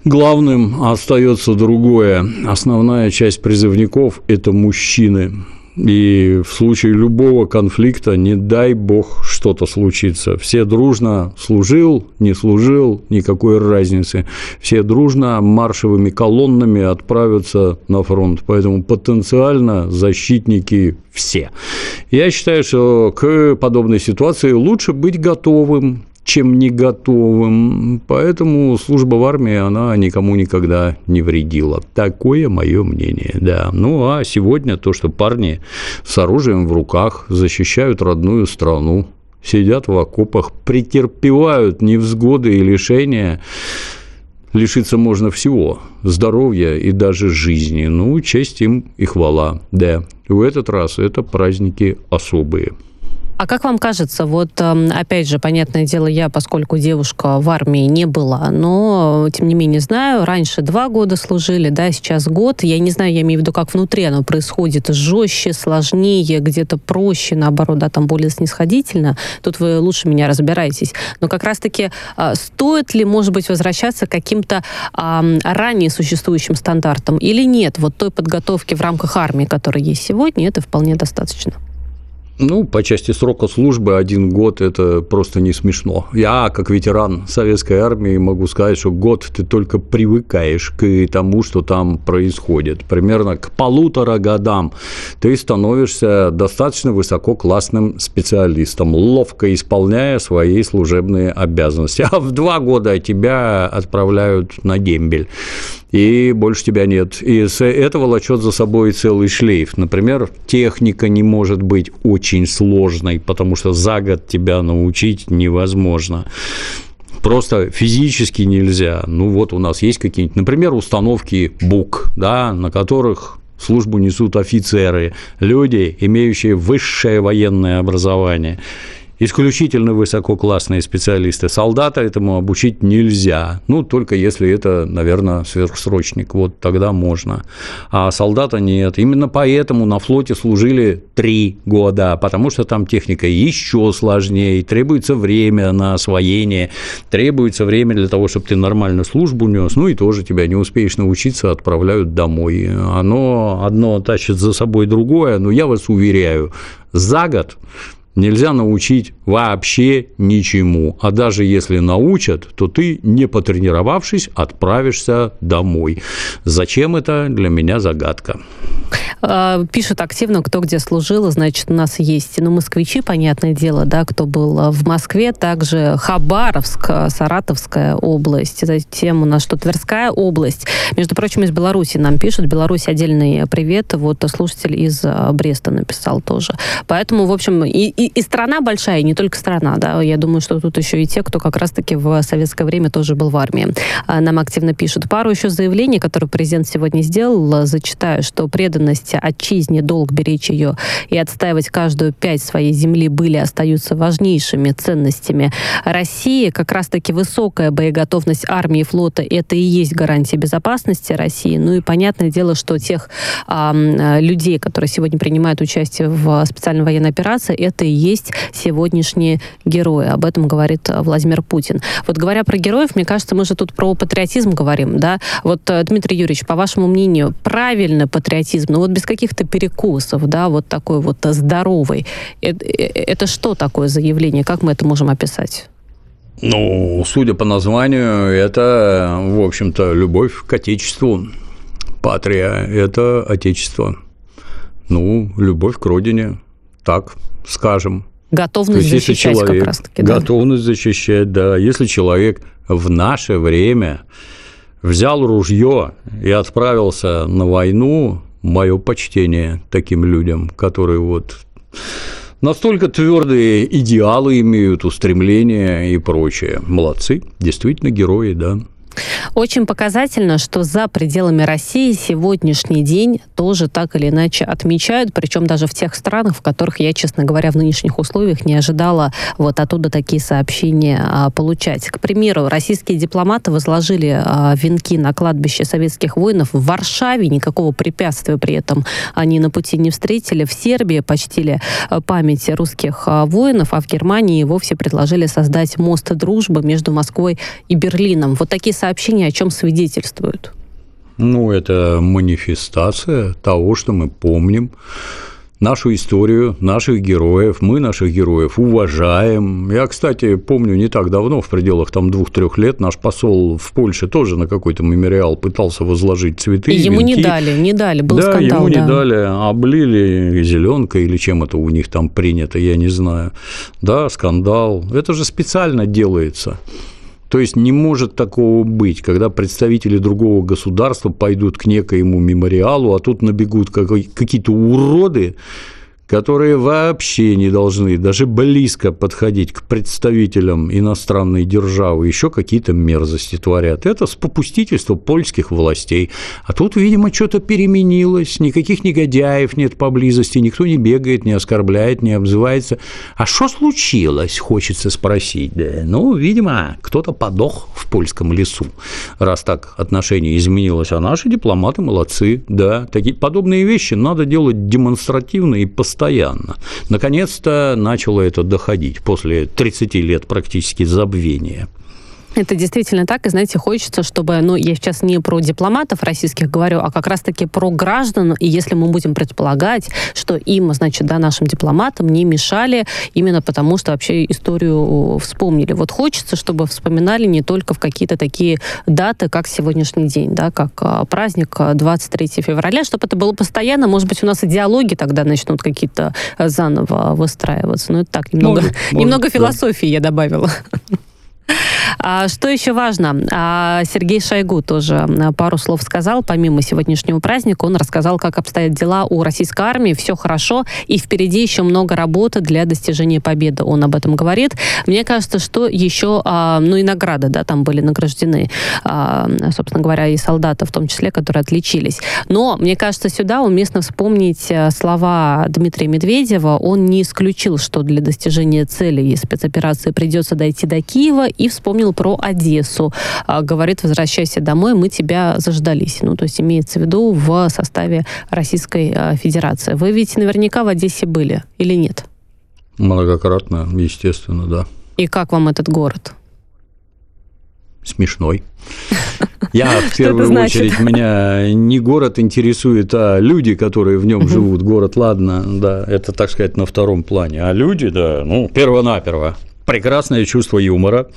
Главным остается другое. Основная часть призывников – это мужчины. И в случае любого конфликта, не дай бог, что-то случится. Все дружно служил, не служил, никакой разницы. Все дружно маршевыми колоннами отправятся на фронт. Поэтому потенциально защитники все. Я считаю, что к подобной ситуации лучше быть готовым, чем не готовым. Поэтому служба в армии, она никому никогда не вредила. Такое мое мнение, да. Ну, а сегодня то, что парни с оружием в руках защищают родную страну, сидят в окопах, претерпевают невзгоды и лишения, лишиться можно всего – здоровья и даже жизни. Ну, честь им и хвала, да. В этот раз это праздники особые – а как вам кажется, вот эм, опять же, понятное дело, я, поскольку девушка в армии не была, но тем не менее знаю, раньше два года служили, да, сейчас год. Я не знаю, я имею в виду, как внутри оно происходит, жестче, сложнее, где-то проще, наоборот, да, там более снисходительно. Тут вы лучше меня разбираетесь. Но как раз-таки а, стоит ли, может быть, возвращаться к каким-то а, ранее существующим стандартам или нет? Вот той подготовки в рамках армии, которая есть сегодня, это вполне достаточно. Ну, по части срока службы один год – это просто не смешно. Я, как ветеран советской армии, могу сказать, что год ты только привыкаешь к тому, что там происходит. Примерно к полутора годам ты становишься достаточно высококлассным специалистом, ловко исполняя свои служебные обязанности. А в два года тебя отправляют на дембель и больше тебя нет. И это волочет за собой целый шлейф. Например, техника не может быть очень сложной, потому что за год тебя научить невозможно просто физически нельзя. Ну вот у нас есть какие-нибудь, например, установки БУК, да, на которых службу несут офицеры, люди, имеющие высшее военное образование исключительно высококлассные специалисты. Солдата этому обучить нельзя. Ну, только если это, наверное, сверхсрочник. Вот тогда можно. А солдата нет. Именно поэтому на флоте служили три года, потому что там техника еще сложнее, требуется время на освоение, требуется время для того, чтобы ты нормально службу нес, ну и тоже тебя не успеешь научиться, отправляют домой. Оно одно тащит за собой другое, но я вас уверяю, за год нельзя научить вообще ничему. А даже если научат, то ты, не потренировавшись, отправишься домой. Зачем это, для меня загадка. А, пишут активно, кто где служил, значит, у нас есть, ну, москвичи, понятное дело, да, кто был а, в Москве, также Хабаровск, а, Саратовская область, затем у нас что, Тверская область. Между прочим, из Беларуси нам пишут, Беларусь отдельный привет, вот слушатель из Бреста написал тоже. Поэтому, в общем, и, и, и страна большая, не только страна, да, я думаю, что тут еще и те, кто как раз-таки в советское время тоже был в армии. Нам активно пишут. Пару еще заявлений, которые президент сегодня сделал, зачитаю, что преданность отчизне, долг беречь ее и отстаивать каждую пять своей земли были остаются важнейшими ценностями России. Как раз-таки высокая боеготовность армии и флота – это и есть гарантия безопасности России. Ну и понятное дело, что тех э, людей, которые сегодня принимают участие в специальной военной операции, это и есть сегодняшние герои. Об этом говорит Владимир Путин. Вот говоря про героев, мне кажется, мы же тут про патриотизм говорим, да? Вот, Дмитрий Юрьевич, по вашему мнению, правильный патриотизм, ну вот без каких-то перекусов, да, вот такой вот здоровый, это, это что такое заявление? Как мы это можем описать? Ну, судя по названию, это, в общем-то, любовь к Отечеству. Патрия – это Отечество. Ну, любовь к родине, так скажем. Готовность есть, защищать человек, как раз-таки. Да? Готовность защищать, да. Если человек в наше время взял ружье и отправился на войну, мое почтение таким людям, которые вот настолько твердые идеалы имеют, устремления и прочее. Молодцы, действительно герои, да. Очень показательно, что за пределами России сегодняшний день тоже так или иначе отмечают, причем даже в тех странах, в которых я, честно говоря, в нынешних условиях не ожидала вот оттуда такие сообщения а, получать. К примеру, российские дипломаты возложили а, венки на кладбище советских воинов в Варшаве, никакого препятствия при этом они на пути не встретили. В Сербии почтили а, память русских а, воинов, а в Германии вовсе предложили создать мост дружбы между Москвой и Берлином. Вот такие сообщения сообщения о чем свидетельствуют? Ну, это манифестация того, что мы помним нашу историю, наших героев, мы наших героев уважаем. Я, кстати, помню не так давно, в пределах там двух-трех лет, наш посол в Польше тоже на какой-то мемориал пытался возложить цветы. И ему венки. не дали, не дали, был да, скандал. ему да. не дали, облили зеленкой или чем это у них там принято, я не знаю. Да, скандал. Это же специально делается. То есть не может такого быть, когда представители другого государства пойдут к некоему мемориалу, а тут набегут какие-то уроды, которые вообще не должны даже близко подходить к представителям иностранной державы, еще какие-то мерзости творят. Это с попустительства польских властей. А тут, видимо, что-то переменилось, никаких негодяев нет поблизости, никто не бегает, не оскорбляет, не обзывается. А что случилось, хочется спросить. Да? Ну, видимо, кто-то подох в польском лесу, раз так отношение изменилось. А наши дипломаты молодцы, да. Такие подобные вещи надо делать демонстративно и постоянно постоянно. Наконец-то начало это доходить после 30 лет практически забвения. Это действительно так, и знаете, хочется, чтобы, ну, я сейчас не про дипломатов российских говорю, а как раз-таки про граждан, и если мы будем предполагать, что им, значит, да, нашим дипломатам не мешали именно потому, что вообще историю вспомнили. Вот хочется, чтобы вспоминали не только в какие-то такие даты, как сегодняшний день, да, как а, праздник 23 а, февраля, чтобы это было постоянно, может быть, у нас идеологии тогда начнут какие-то а, заново выстраиваться. Ну, это так, немного, может, немного может, философии да. я добавила. А, что еще важно? А, Сергей Шойгу тоже пару слов сказал. Помимо сегодняшнего праздника, он рассказал, как обстоят дела у российской армии. Все хорошо, и впереди еще много работы для достижения победы. Он об этом говорит. Мне кажется, что еще, а, ну и награды, да, там были награждены, собственно говоря, и солдаты в том числе, которые отличились. Но, мне кажется, сюда уместно вспомнить слова Дмитрия Медведева. Он не исключил, что для достижения цели спецоперации придется дойти до Киева, и вспомнил про Одессу. А, говорит, возвращайся домой, мы тебя заждались. Ну, то есть имеется в виду в составе Российской а, Федерации. Вы ведь наверняка в Одессе были или нет? Многократно, естественно, да. И как вам этот город? Смешной. Я в первую очередь меня не город интересует, а люди, которые в нем живут. Город, ладно, да, это, так сказать, на втором плане. А люди, да, ну, перво-наперво прекрасное чувство юмора,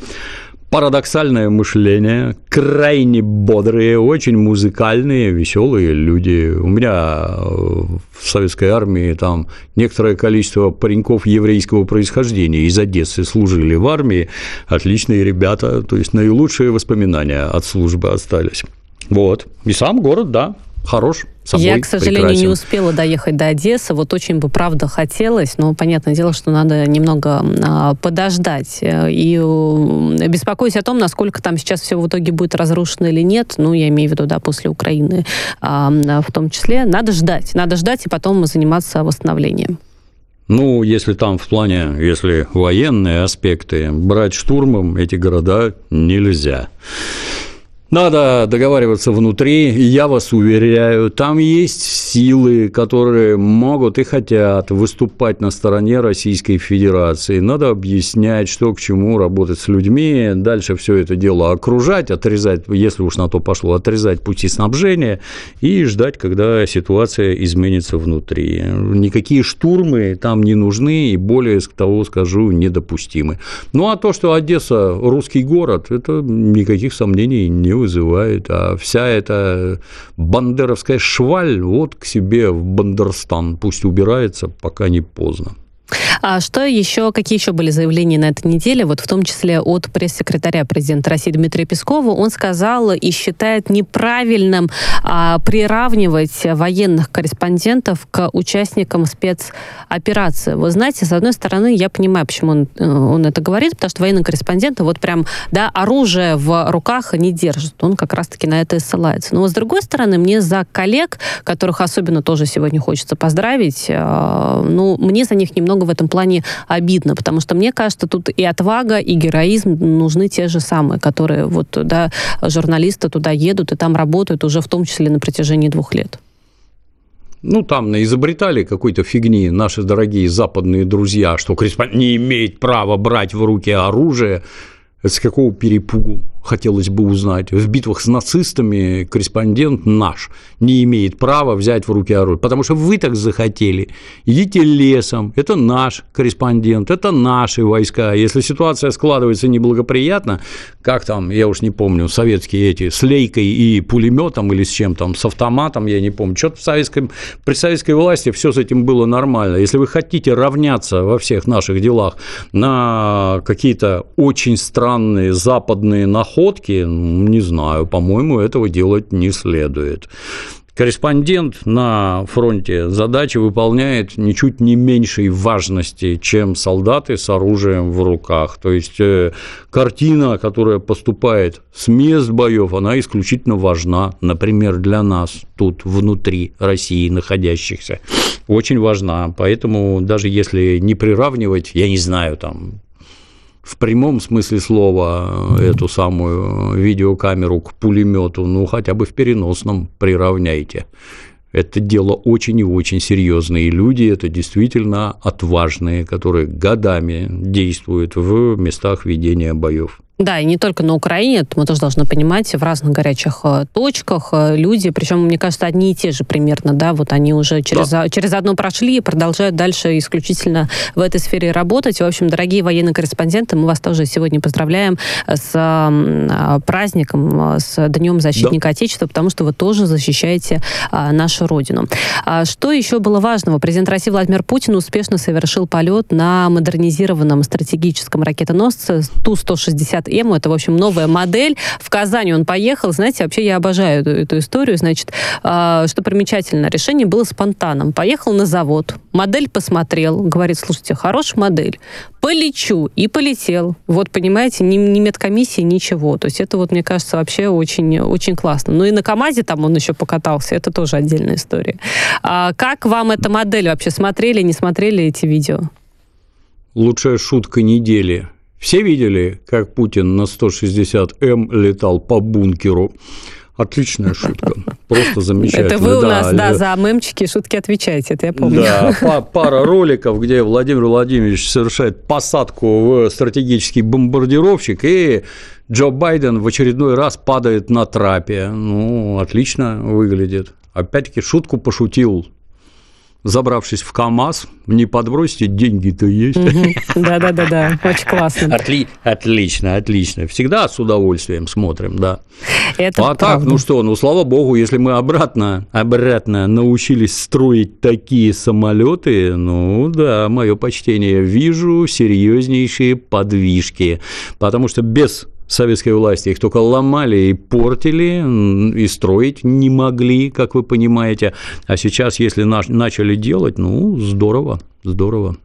парадоксальное мышление, крайне бодрые, очень музыкальные, веселые люди. У меня э, в советской армии там некоторое количество пареньков еврейского происхождения из Одессы служили в армии, отличные ребята, то есть наилучшие воспоминания от службы остались. Вот. И сам город, да, хорош. Собой, Я, к сожалению, прекрасен. не успела доехать до Одессы. Вот очень бы, правда, хотелось, но понятное дело, что надо немного а, подождать. И беспокоюсь о том, насколько там сейчас все в итоге будет разрушено или нет. Ну, я имею в виду, да, после Украины а, в том числе. Надо ждать. Надо ждать и потом заниматься восстановлением. Ну, если там в плане, если военные аспекты брать штурмом эти города нельзя. Надо договариваться внутри, я вас уверяю, там есть силы, которые могут и хотят выступать на стороне Российской Федерации. Надо объяснять, что к чему, работать с людьми, дальше все это дело окружать, отрезать, если уж на то пошло, отрезать пути снабжения и ждать, когда ситуация изменится внутри. Никакие штурмы там не нужны и более того скажу, недопустимы. Ну а то, что Одесса русский город, это никаких сомнений не вызывает, а вся эта бандеровская шваль вот к себе в Бандерстан пусть убирается, пока не поздно. А что еще, какие еще были заявления на этой неделе, вот в том числе от пресс-секретаря президента России Дмитрия Пескова? Он сказал и считает неправильным а, приравнивать военных корреспондентов к участникам спецоперации. Вы знаете, с одной стороны, я понимаю, почему он, э, он это говорит, потому что военные корреспонденты вот прям, да, оружие в руках не держат. Он как раз-таки на это и ссылается. Но с другой стороны, мне за коллег, которых особенно тоже сегодня хочется поздравить, э, ну, мне за них немного в этом плане обидно, потому что мне кажется, тут и отвага, и героизм нужны те же самые, которые вот, да, журналисты туда едут и там работают уже в том числе на протяжении двух лет. Ну, там изобретали какой-то фигни наши дорогие западные друзья, что корреспондент не имеет права брать в руки оружие. С какого перепугу? Хотелось бы узнать. В битвах с нацистами корреспондент наш не имеет права взять в руки оружие, потому что вы так захотели. Идите лесом, это наш корреспондент, это наши войска. Если ситуация складывается неблагоприятно, как там, я уж не помню, советские эти, с лейкой и пулеметом или с чем там, с автоматом, я не помню, что-то в советском, при советской власти все с этим было нормально. Если вы хотите равняться во всех наших делах на какие-то очень странные западные находки, находки, не знаю, по-моему, этого делать не следует. Корреспондент на фронте задачи выполняет ничуть не меньшей важности, чем солдаты с оружием в руках. То есть э, картина, которая поступает с мест боев, она исключительно важна, например, для нас тут внутри России находящихся. Очень важна. Поэтому даже если не приравнивать, я не знаю, там в прямом смысле слова эту самую видеокамеру к пулемету, ну хотя бы в переносном приравняйте. Это дело очень и очень серьезное. И люди это действительно отважные, которые годами действуют в местах ведения боев. Да, и не только на Украине, мы тоже должны понимать, в разных горячих э, точках э, люди, причем, мне кажется, одни и те же примерно, да, вот они уже через, да. через одно прошли и продолжают дальше исключительно в этой сфере работать. В общем, дорогие военные корреспонденты, мы вас тоже сегодня поздравляем с а, праздником, с Днем защитника да. Отечества, потому что вы тоже защищаете нашу Родину. А что еще было важного? Президент России Владимир Путин успешно совершил полет на модернизированном стратегическом ракетоносце Ту-160 М. Это, в общем, новая модель. В Казани он поехал. Знаете, вообще я обожаю эту, эту историю. Значит, э, что примечательно, решение было спонтанным. Поехал на завод, модель посмотрел, говорит, слушайте, хорошая модель, полечу. И полетел. Вот, понимаете, ни, ни медкомиссии, ничего. То есть это вот, мне кажется, вообще очень, очень классно. Ну и на КАМАЗе там он еще покатался. Это тоже отдельная история. А как вам эта модель вообще? Смотрели, не смотрели эти видео? Лучшая шутка недели – все видели, как Путин на 160М летал по бункеру? Отличная шутка. Просто замечательно. Это вы у нас, да, за мемчики шутки отвечаете, это я помню. Да, пара роликов, где Владимир Владимирович совершает посадку в стратегический бомбардировщик, и Джо Байден в очередной раз падает на трапе. Ну, отлично выглядит. Опять-таки шутку пошутил забравшись в КАМАЗ, не подбросите, деньги-то есть. Да-да-да, очень классно. Отли... Отлично, отлично. Всегда с удовольствием смотрим, да. Это а так, ну что, ну слава богу, если мы обратно, обратно научились строить такие самолеты, ну да, мое почтение, вижу серьезнейшие подвижки, потому что без советской власти их только ломали и портили, и строить не могли, как вы понимаете. А сейчас, если начали делать, ну, здорово. Здорово.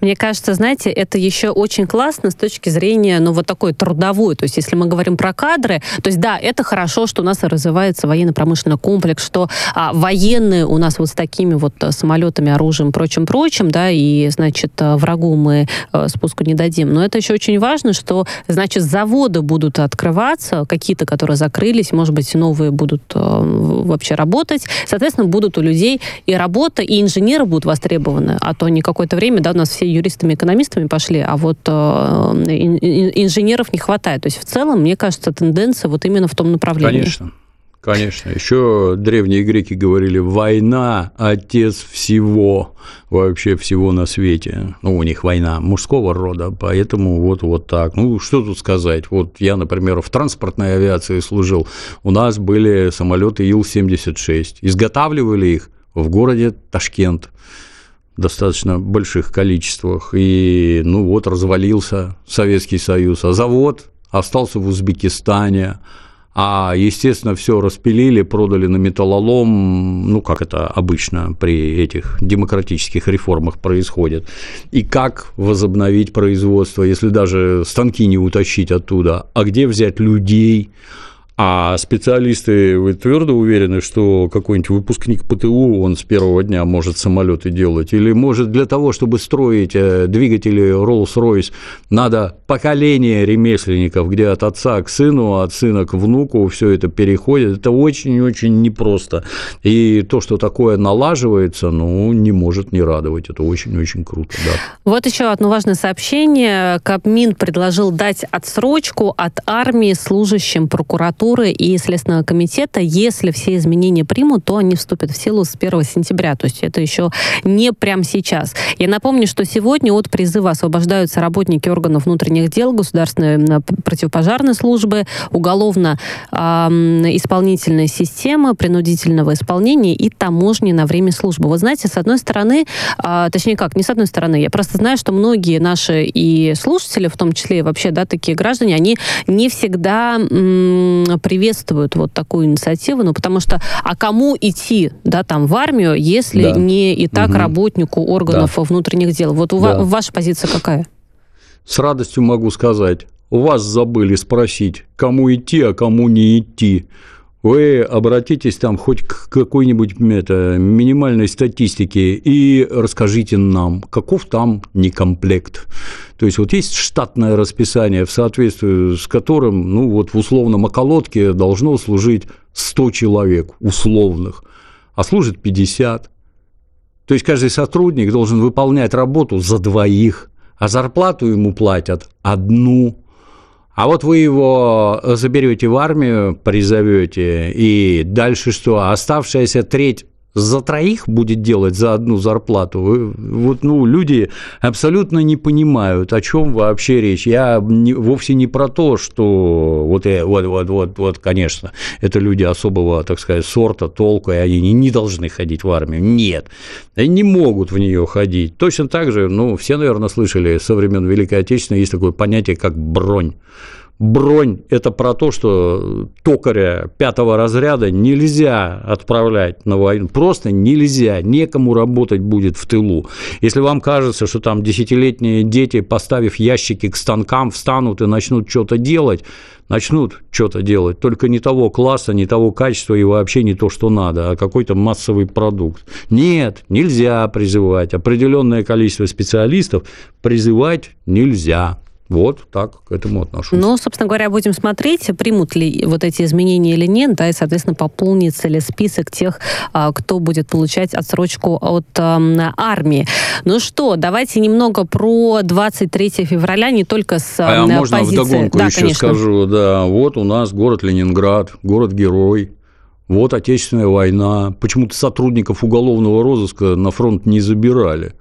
Мне кажется, знаете, это еще очень классно с точки зрения, ну, вот такой трудовой. То есть, если мы говорим про кадры, то есть, да, это хорошо, что у нас развивается военно-промышленный комплекс, что а, военные у нас вот с такими вот э, самолетами, оружием, прочим-прочим, да, и, значит, э, врагу мы а, спуску не дадим. Но это еще очень важно, что, значит, заводы будут открываться, какие-то, которые закрылись, может быть, новые будут а, вообще работать. Соответственно, будут у людей и работа, и инженеры будут востребованы, а то не какое-то время, да, у нас все юристами, экономистами пошли, а вот э, инженеров не хватает. То есть в целом, мне кажется, тенденция вот именно в том направлении. Конечно. Конечно. Еще древние греки говорили, война – отец всего, вообще всего на свете. Ну, у них война мужского рода, поэтому вот, вот так. Ну, что тут сказать? Вот я, например, в транспортной авиации служил. У нас были самолеты Ил-76. Изготавливали их в городе Ташкент достаточно больших количествах. И, ну вот, развалился Советский Союз, а завод остался в Узбекистане, а, естественно, все распилили, продали на металлолом, ну, как это обычно при этих демократических реформах происходит. И как возобновить производство, если даже станки не утащить оттуда? А где взять людей? А специалисты, вы твердо уверены, что какой-нибудь выпускник ПТУ, он с первого дня может самолеты делать? Или может для того, чтобы строить э, двигатели Rolls-Royce, надо поколение ремесленников, где от отца к сыну, от сына к внуку все это переходит? Это очень-очень непросто. И то, что такое налаживается, ну, не может не радовать. Это очень-очень круто, да. Вот еще одно важное сообщение. Кабмин предложил дать отсрочку от армии служащим прокуратуры прокуратуры и Следственного комитета, если все изменения примут, то они вступят в силу с 1 сентября. То есть это еще не прямо сейчас. Я напомню, что сегодня от призыва освобождаются работники органов внутренних дел, государственной противопожарной службы, уголовно-исполнительная э, система принудительного исполнения и таможни на время службы. Вы знаете, с одной стороны, э, точнее как, не с одной стороны, я просто знаю, что многие наши и слушатели, в том числе и вообще, да, такие граждане, они не всегда приветствуют вот такую инициативу, ну, потому что, а кому идти, да, там, в армию, если да. не и так угу. работнику органов да. внутренних дел? Вот у да. ваша позиция какая? С радостью могу сказать, у вас забыли спросить, кому идти, а кому не идти вы обратитесь там хоть к какой-нибудь это, минимальной статистике и расскажите нам, каков там некомплект. То есть вот есть штатное расписание, в соответствии с которым, ну вот в условном околотке должно служить 100 человек условных, а служит 50. То есть каждый сотрудник должен выполнять работу за двоих, а зарплату ему платят одну. А вот вы его заберете в армию, призовете, и дальше что? Оставшаяся треть за троих будет делать за одну зарплату. Вот, ну, люди абсолютно не понимают, о чем вообще речь. Я не, вовсе не про то, что вот, вот, вот, вот, вот, конечно, это люди особого, так сказать, сорта, толка, и они не должны ходить в армию. Нет, они не могут в нее ходить. Точно так же, ну, все, наверное, слышали со времен Великой Отечественной, есть такое понятие, как бронь. Бронь – это про то, что токаря пятого разряда нельзя отправлять на войну. Просто нельзя, некому работать будет в тылу. Если вам кажется, что там десятилетние дети, поставив ящики к станкам, встанут и начнут что-то делать, начнут что-то делать, только не того класса, не того качества и вообще не то, что надо, а какой-то массовый продукт. Нет, нельзя призывать. Определенное количество специалистов призывать нельзя. Вот так к этому отношусь. Ну, собственно говоря, будем смотреть, примут ли вот эти изменения или нет, да, и, соответственно, пополнится ли список тех, а, кто будет получать отсрочку от э, армии. Ну что, давайте немного про 23 февраля, не только с а можно позиции. вдогонку да, еще конечно. скажу, да, вот у нас город Ленинград, город-герой, вот Отечественная война. Почему-то сотрудников уголовного розыска на фронт не забирали.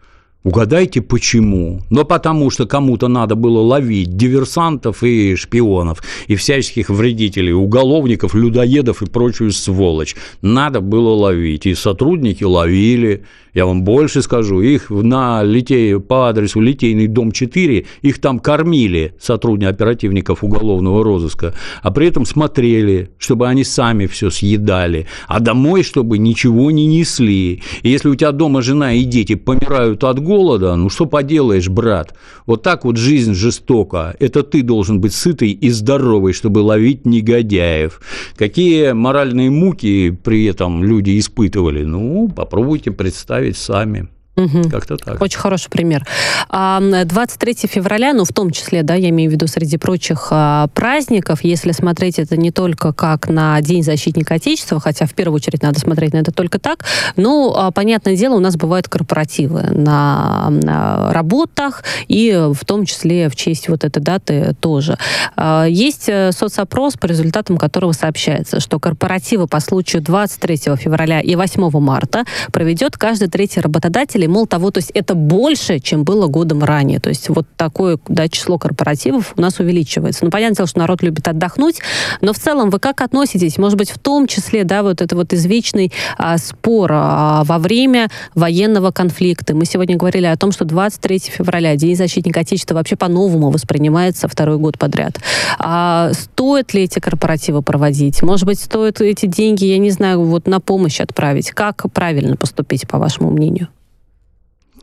Угадайте почему? Но потому что кому-то надо было ловить диверсантов и шпионов, и всяческих вредителей, уголовников, людоедов и прочую сволочь. Надо было ловить. И сотрудники ловили, Я вам больше скажу, их на литей, по адресу Литейный дом 4, их там кормили сотрудники оперативников уголовного розыска, а при этом смотрели, чтобы они сами все съедали, а домой, чтобы ничего не несли. И если у тебя дома жена и дети помирают от голода, ну что поделаешь, брат? Вот так вот жизнь жестока. Это ты должен быть сытый и здоровый, чтобы ловить негодяев. Какие моральные муки при этом люди испытывали? Ну, попробуйте представить сами. Угу. Как-то так. Очень хороший пример. 23 февраля, ну, в том числе, да, я имею в виду среди прочих а, праздников, если смотреть это не только как на День защитника Отечества, хотя в первую очередь надо смотреть на это только так, но, а, понятное дело, у нас бывают корпоративы на, на работах, и в том числе в честь вот этой даты тоже. А, есть э, соцопрос, по результатам которого сообщается, что корпоративы по случаю 23 февраля и 8 марта проведет каждый третий работодатель мол, того, то есть это больше, чем было годом ранее. То есть вот такое да, число корпоративов у нас увеличивается. Ну, понятное дело, что народ любит отдохнуть, но в целом вы как относитесь? Может быть, в том числе, да, вот это вот извечный а, спор а, во время военного конфликта. Мы сегодня говорили о том, что 23 февраля, День защитника Отечества, вообще по-новому воспринимается второй год подряд. А стоит ли эти корпоративы проводить? Может быть, стоит эти деньги, я не знаю, вот на помощь отправить? Как правильно поступить, по вашему мнению?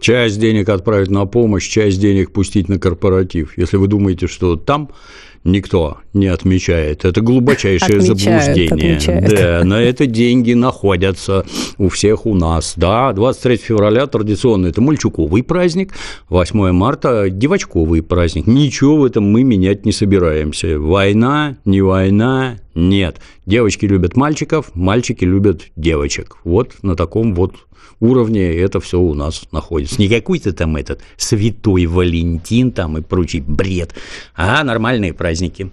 Часть денег отправить на помощь, часть денег пустить на корпоратив. Если вы думаете, что там никто не отмечает. Это глубочайшее отмечают, заблуждение. Отмечают. Да, на это деньги находятся у всех у нас. Да, 23 февраля традиционно это мальчуковый праздник, 8 марта – девочковый праздник. Ничего в этом мы менять не собираемся. Война, не война, нет. Девочки любят мальчиков, мальчики любят девочек. Вот на таком вот уровне это все у нас находится. Не какой-то там этот святой Валентин там и прочий бред, а нормальные праздники.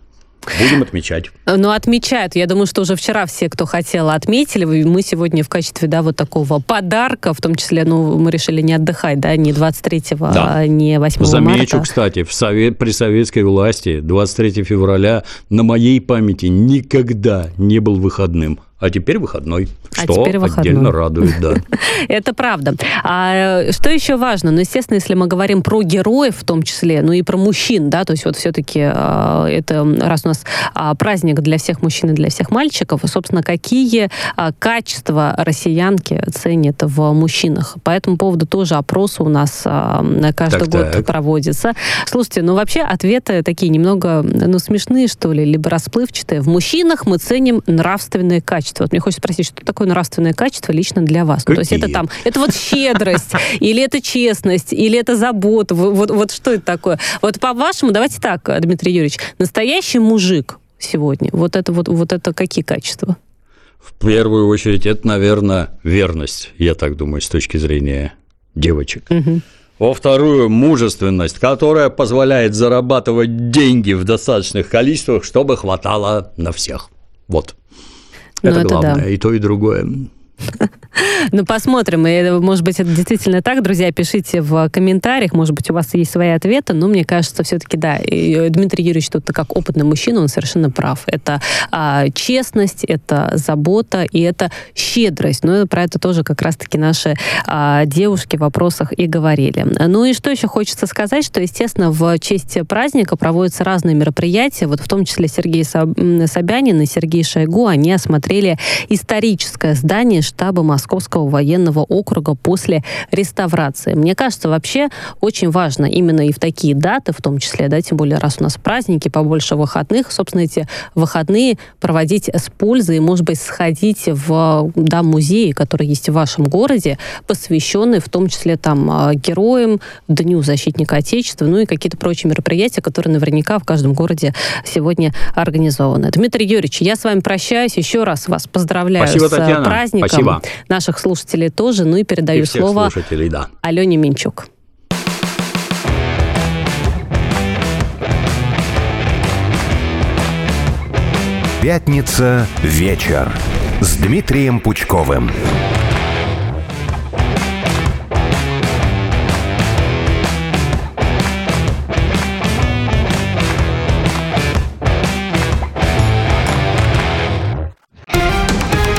Будем отмечать. Ну, отмечают. Я думаю, что уже вчера все, кто хотел, отметили. Мы сегодня в качестве, да, вот такого подарка, в том числе, ну, мы решили не отдыхать, да, не 23-го, да. а не 8 Замечу, марта. Замечу, кстати, в совет, при советской власти 23 февраля на моей памяти никогда не был выходным а теперь выходной, а что теперь выходной. отдельно радует, да. Это правда. А что еще важно? Ну, естественно, если мы говорим про героев в том числе, ну и про мужчин, да, то есть вот все-таки а, это, раз у нас а, праздник для всех мужчин и для всех мальчиков, собственно, какие а, качества россиянки ценят в мужчинах? По этому поводу тоже опросы у нас каждый год проводятся. Слушайте, ну вообще ответы такие немного, ну, смешные, что ли, либо расплывчатые. В мужчинах мы ценим нравственные качества качества. Вот мне хочется спросить, что такое нравственное качество лично для вас? Ну, то есть это там, это вот щедрость, или это честность, или это забота. Вот, вот что это такое? Вот по-вашему, давайте так, Дмитрий Юрьевич, настоящий мужик сегодня, вот это вот, вот это какие качества? В первую очередь, это, наверное, верность, я так думаю, с точки зрения девочек. Угу. Во вторую, мужественность, которая позволяет зарабатывать деньги в достаточных количествах, чтобы хватало на всех. Вот. Это, это главное, да. и то, и другое. Ну, посмотрим. И, может быть, это действительно так. Друзья, пишите в комментариях. Может быть, у вас есть свои ответы. Но мне кажется, все-таки, да, и Дмитрий Юрьевич тут как опытный мужчина, он совершенно прав. Это а, честность, это забота и это щедрость. Ну, про это тоже как раз-таки наши а, девушки в вопросах и говорили. Ну и что еще хочется сказать, что, естественно, в честь праздника проводятся разные мероприятия. Вот в том числе Сергей Собянин и Сергей Шойгу, они осмотрели историческое здание штаба Московского военного округа после реставрации. Мне кажется, вообще очень важно именно и в такие даты, в том числе, да, тем более раз у нас праздники, побольше выходных, собственно, эти выходные проводить с пользой и, может быть, сходить в да, музеи, которые есть в вашем городе, посвященные в том числе там а, героям, Дню защитника Отечества, ну и какие-то прочие мероприятия, которые наверняка в каждом городе сегодня организованы. Дмитрий Юрьевич, я с вами прощаюсь. Еще раз вас поздравляю Спасибо, с Татьяна. праздником. Спасибо. Наших слушателей тоже. Ну и передаю и слово слушателей, да. Алене Минчук. Пятница вечер с Дмитрием Пучковым.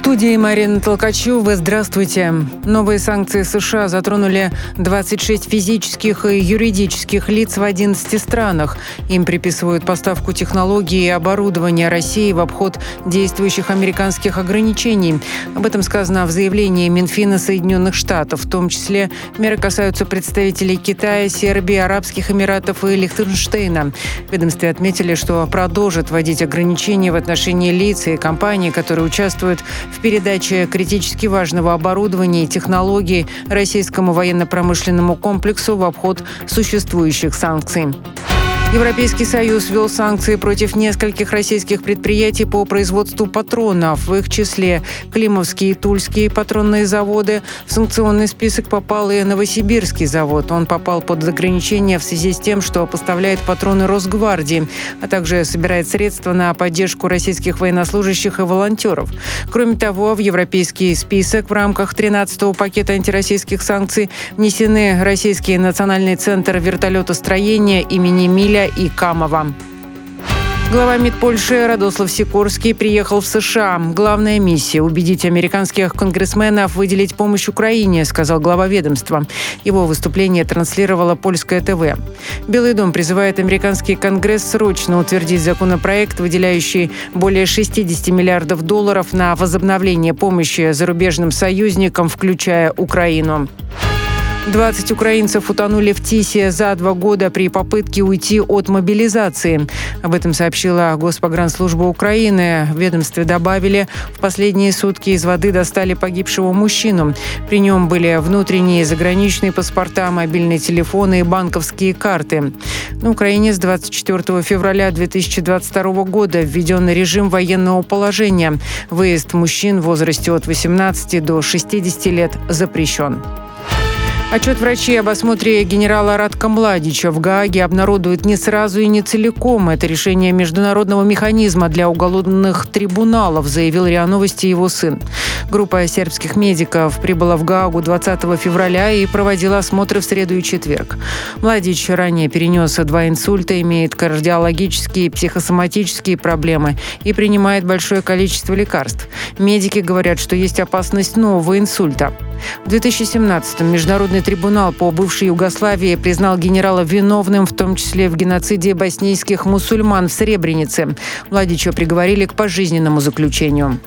студии Марина Толкачева. Здравствуйте. Новые санкции США затронули 26 физических и юридических лиц в 11 странах. Им приписывают поставку технологий и оборудования России в обход действующих американских ограничений. Об этом сказано в заявлении Минфина Соединенных Штатов. В том числе меры касаются представителей Китая, Сербии, Арабских Эмиратов и Лихтенштейна. В ведомстве отметили, что продолжат вводить ограничения в отношении лиц и компаний, которые участвуют в передаче критически важного оборудования и технологий российскому военно-промышленному комплексу в обход существующих санкций. Европейский Союз ввел санкции против нескольких российских предприятий по производству патронов, в их числе Климовские и Тульские патронные заводы. В санкционный список попал и Новосибирский завод. Он попал под ограничения в связи с тем, что поставляет патроны Росгвардии, а также собирает средства на поддержку российских военнослужащих и волонтеров. Кроме того, в европейский список в рамках 13-го пакета антироссийских санкций внесены Российский национальный центр вертолетостроения имени Миля И Камова. Глава МИД Польши Радослав Сикорский приехал в США. Главная миссия – убедить американских конгрессменов выделить помощь Украине, сказал глава ведомства. Его выступление транслировало польское ТВ. Белый дом призывает американский конгресс срочно утвердить законопроект, выделяющий более 60 миллиардов долларов на возобновление помощи зарубежным союзникам, включая Украину. 20 украинцев утонули в Тисе за два года при попытке уйти от мобилизации. Об этом сообщила Госпогранслужба Украины. В ведомстве добавили, в последние сутки из воды достали погибшего мужчину. При нем были внутренние и заграничные паспорта, мобильные телефоны и банковские карты. На Украине с 24 февраля 2022 года введен режим военного положения. Выезд мужчин в возрасте от 18 до 60 лет запрещен. Отчет врачей об осмотре генерала Радка Младича в Гааге обнародуют не сразу и не целиком. Это решение международного механизма для уголовных трибуналов, заявил РИА Новости его сын. Группа сербских медиков прибыла в Гаагу 20 февраля и проводила осмотры в среду и четверг. Младич ранее перенес два инсульта, имеет кардиологические и психосоматические проблемы и принимает большое количество лекарств. Медики говорят, что есть опасность нового инсульта. В 2017-м Международный трибунал по бывшей Югославии признал генерала виновным, в том числе в геноциде боснийских мусульман в Сребренице. Младича приговорили к пожизненному заключению.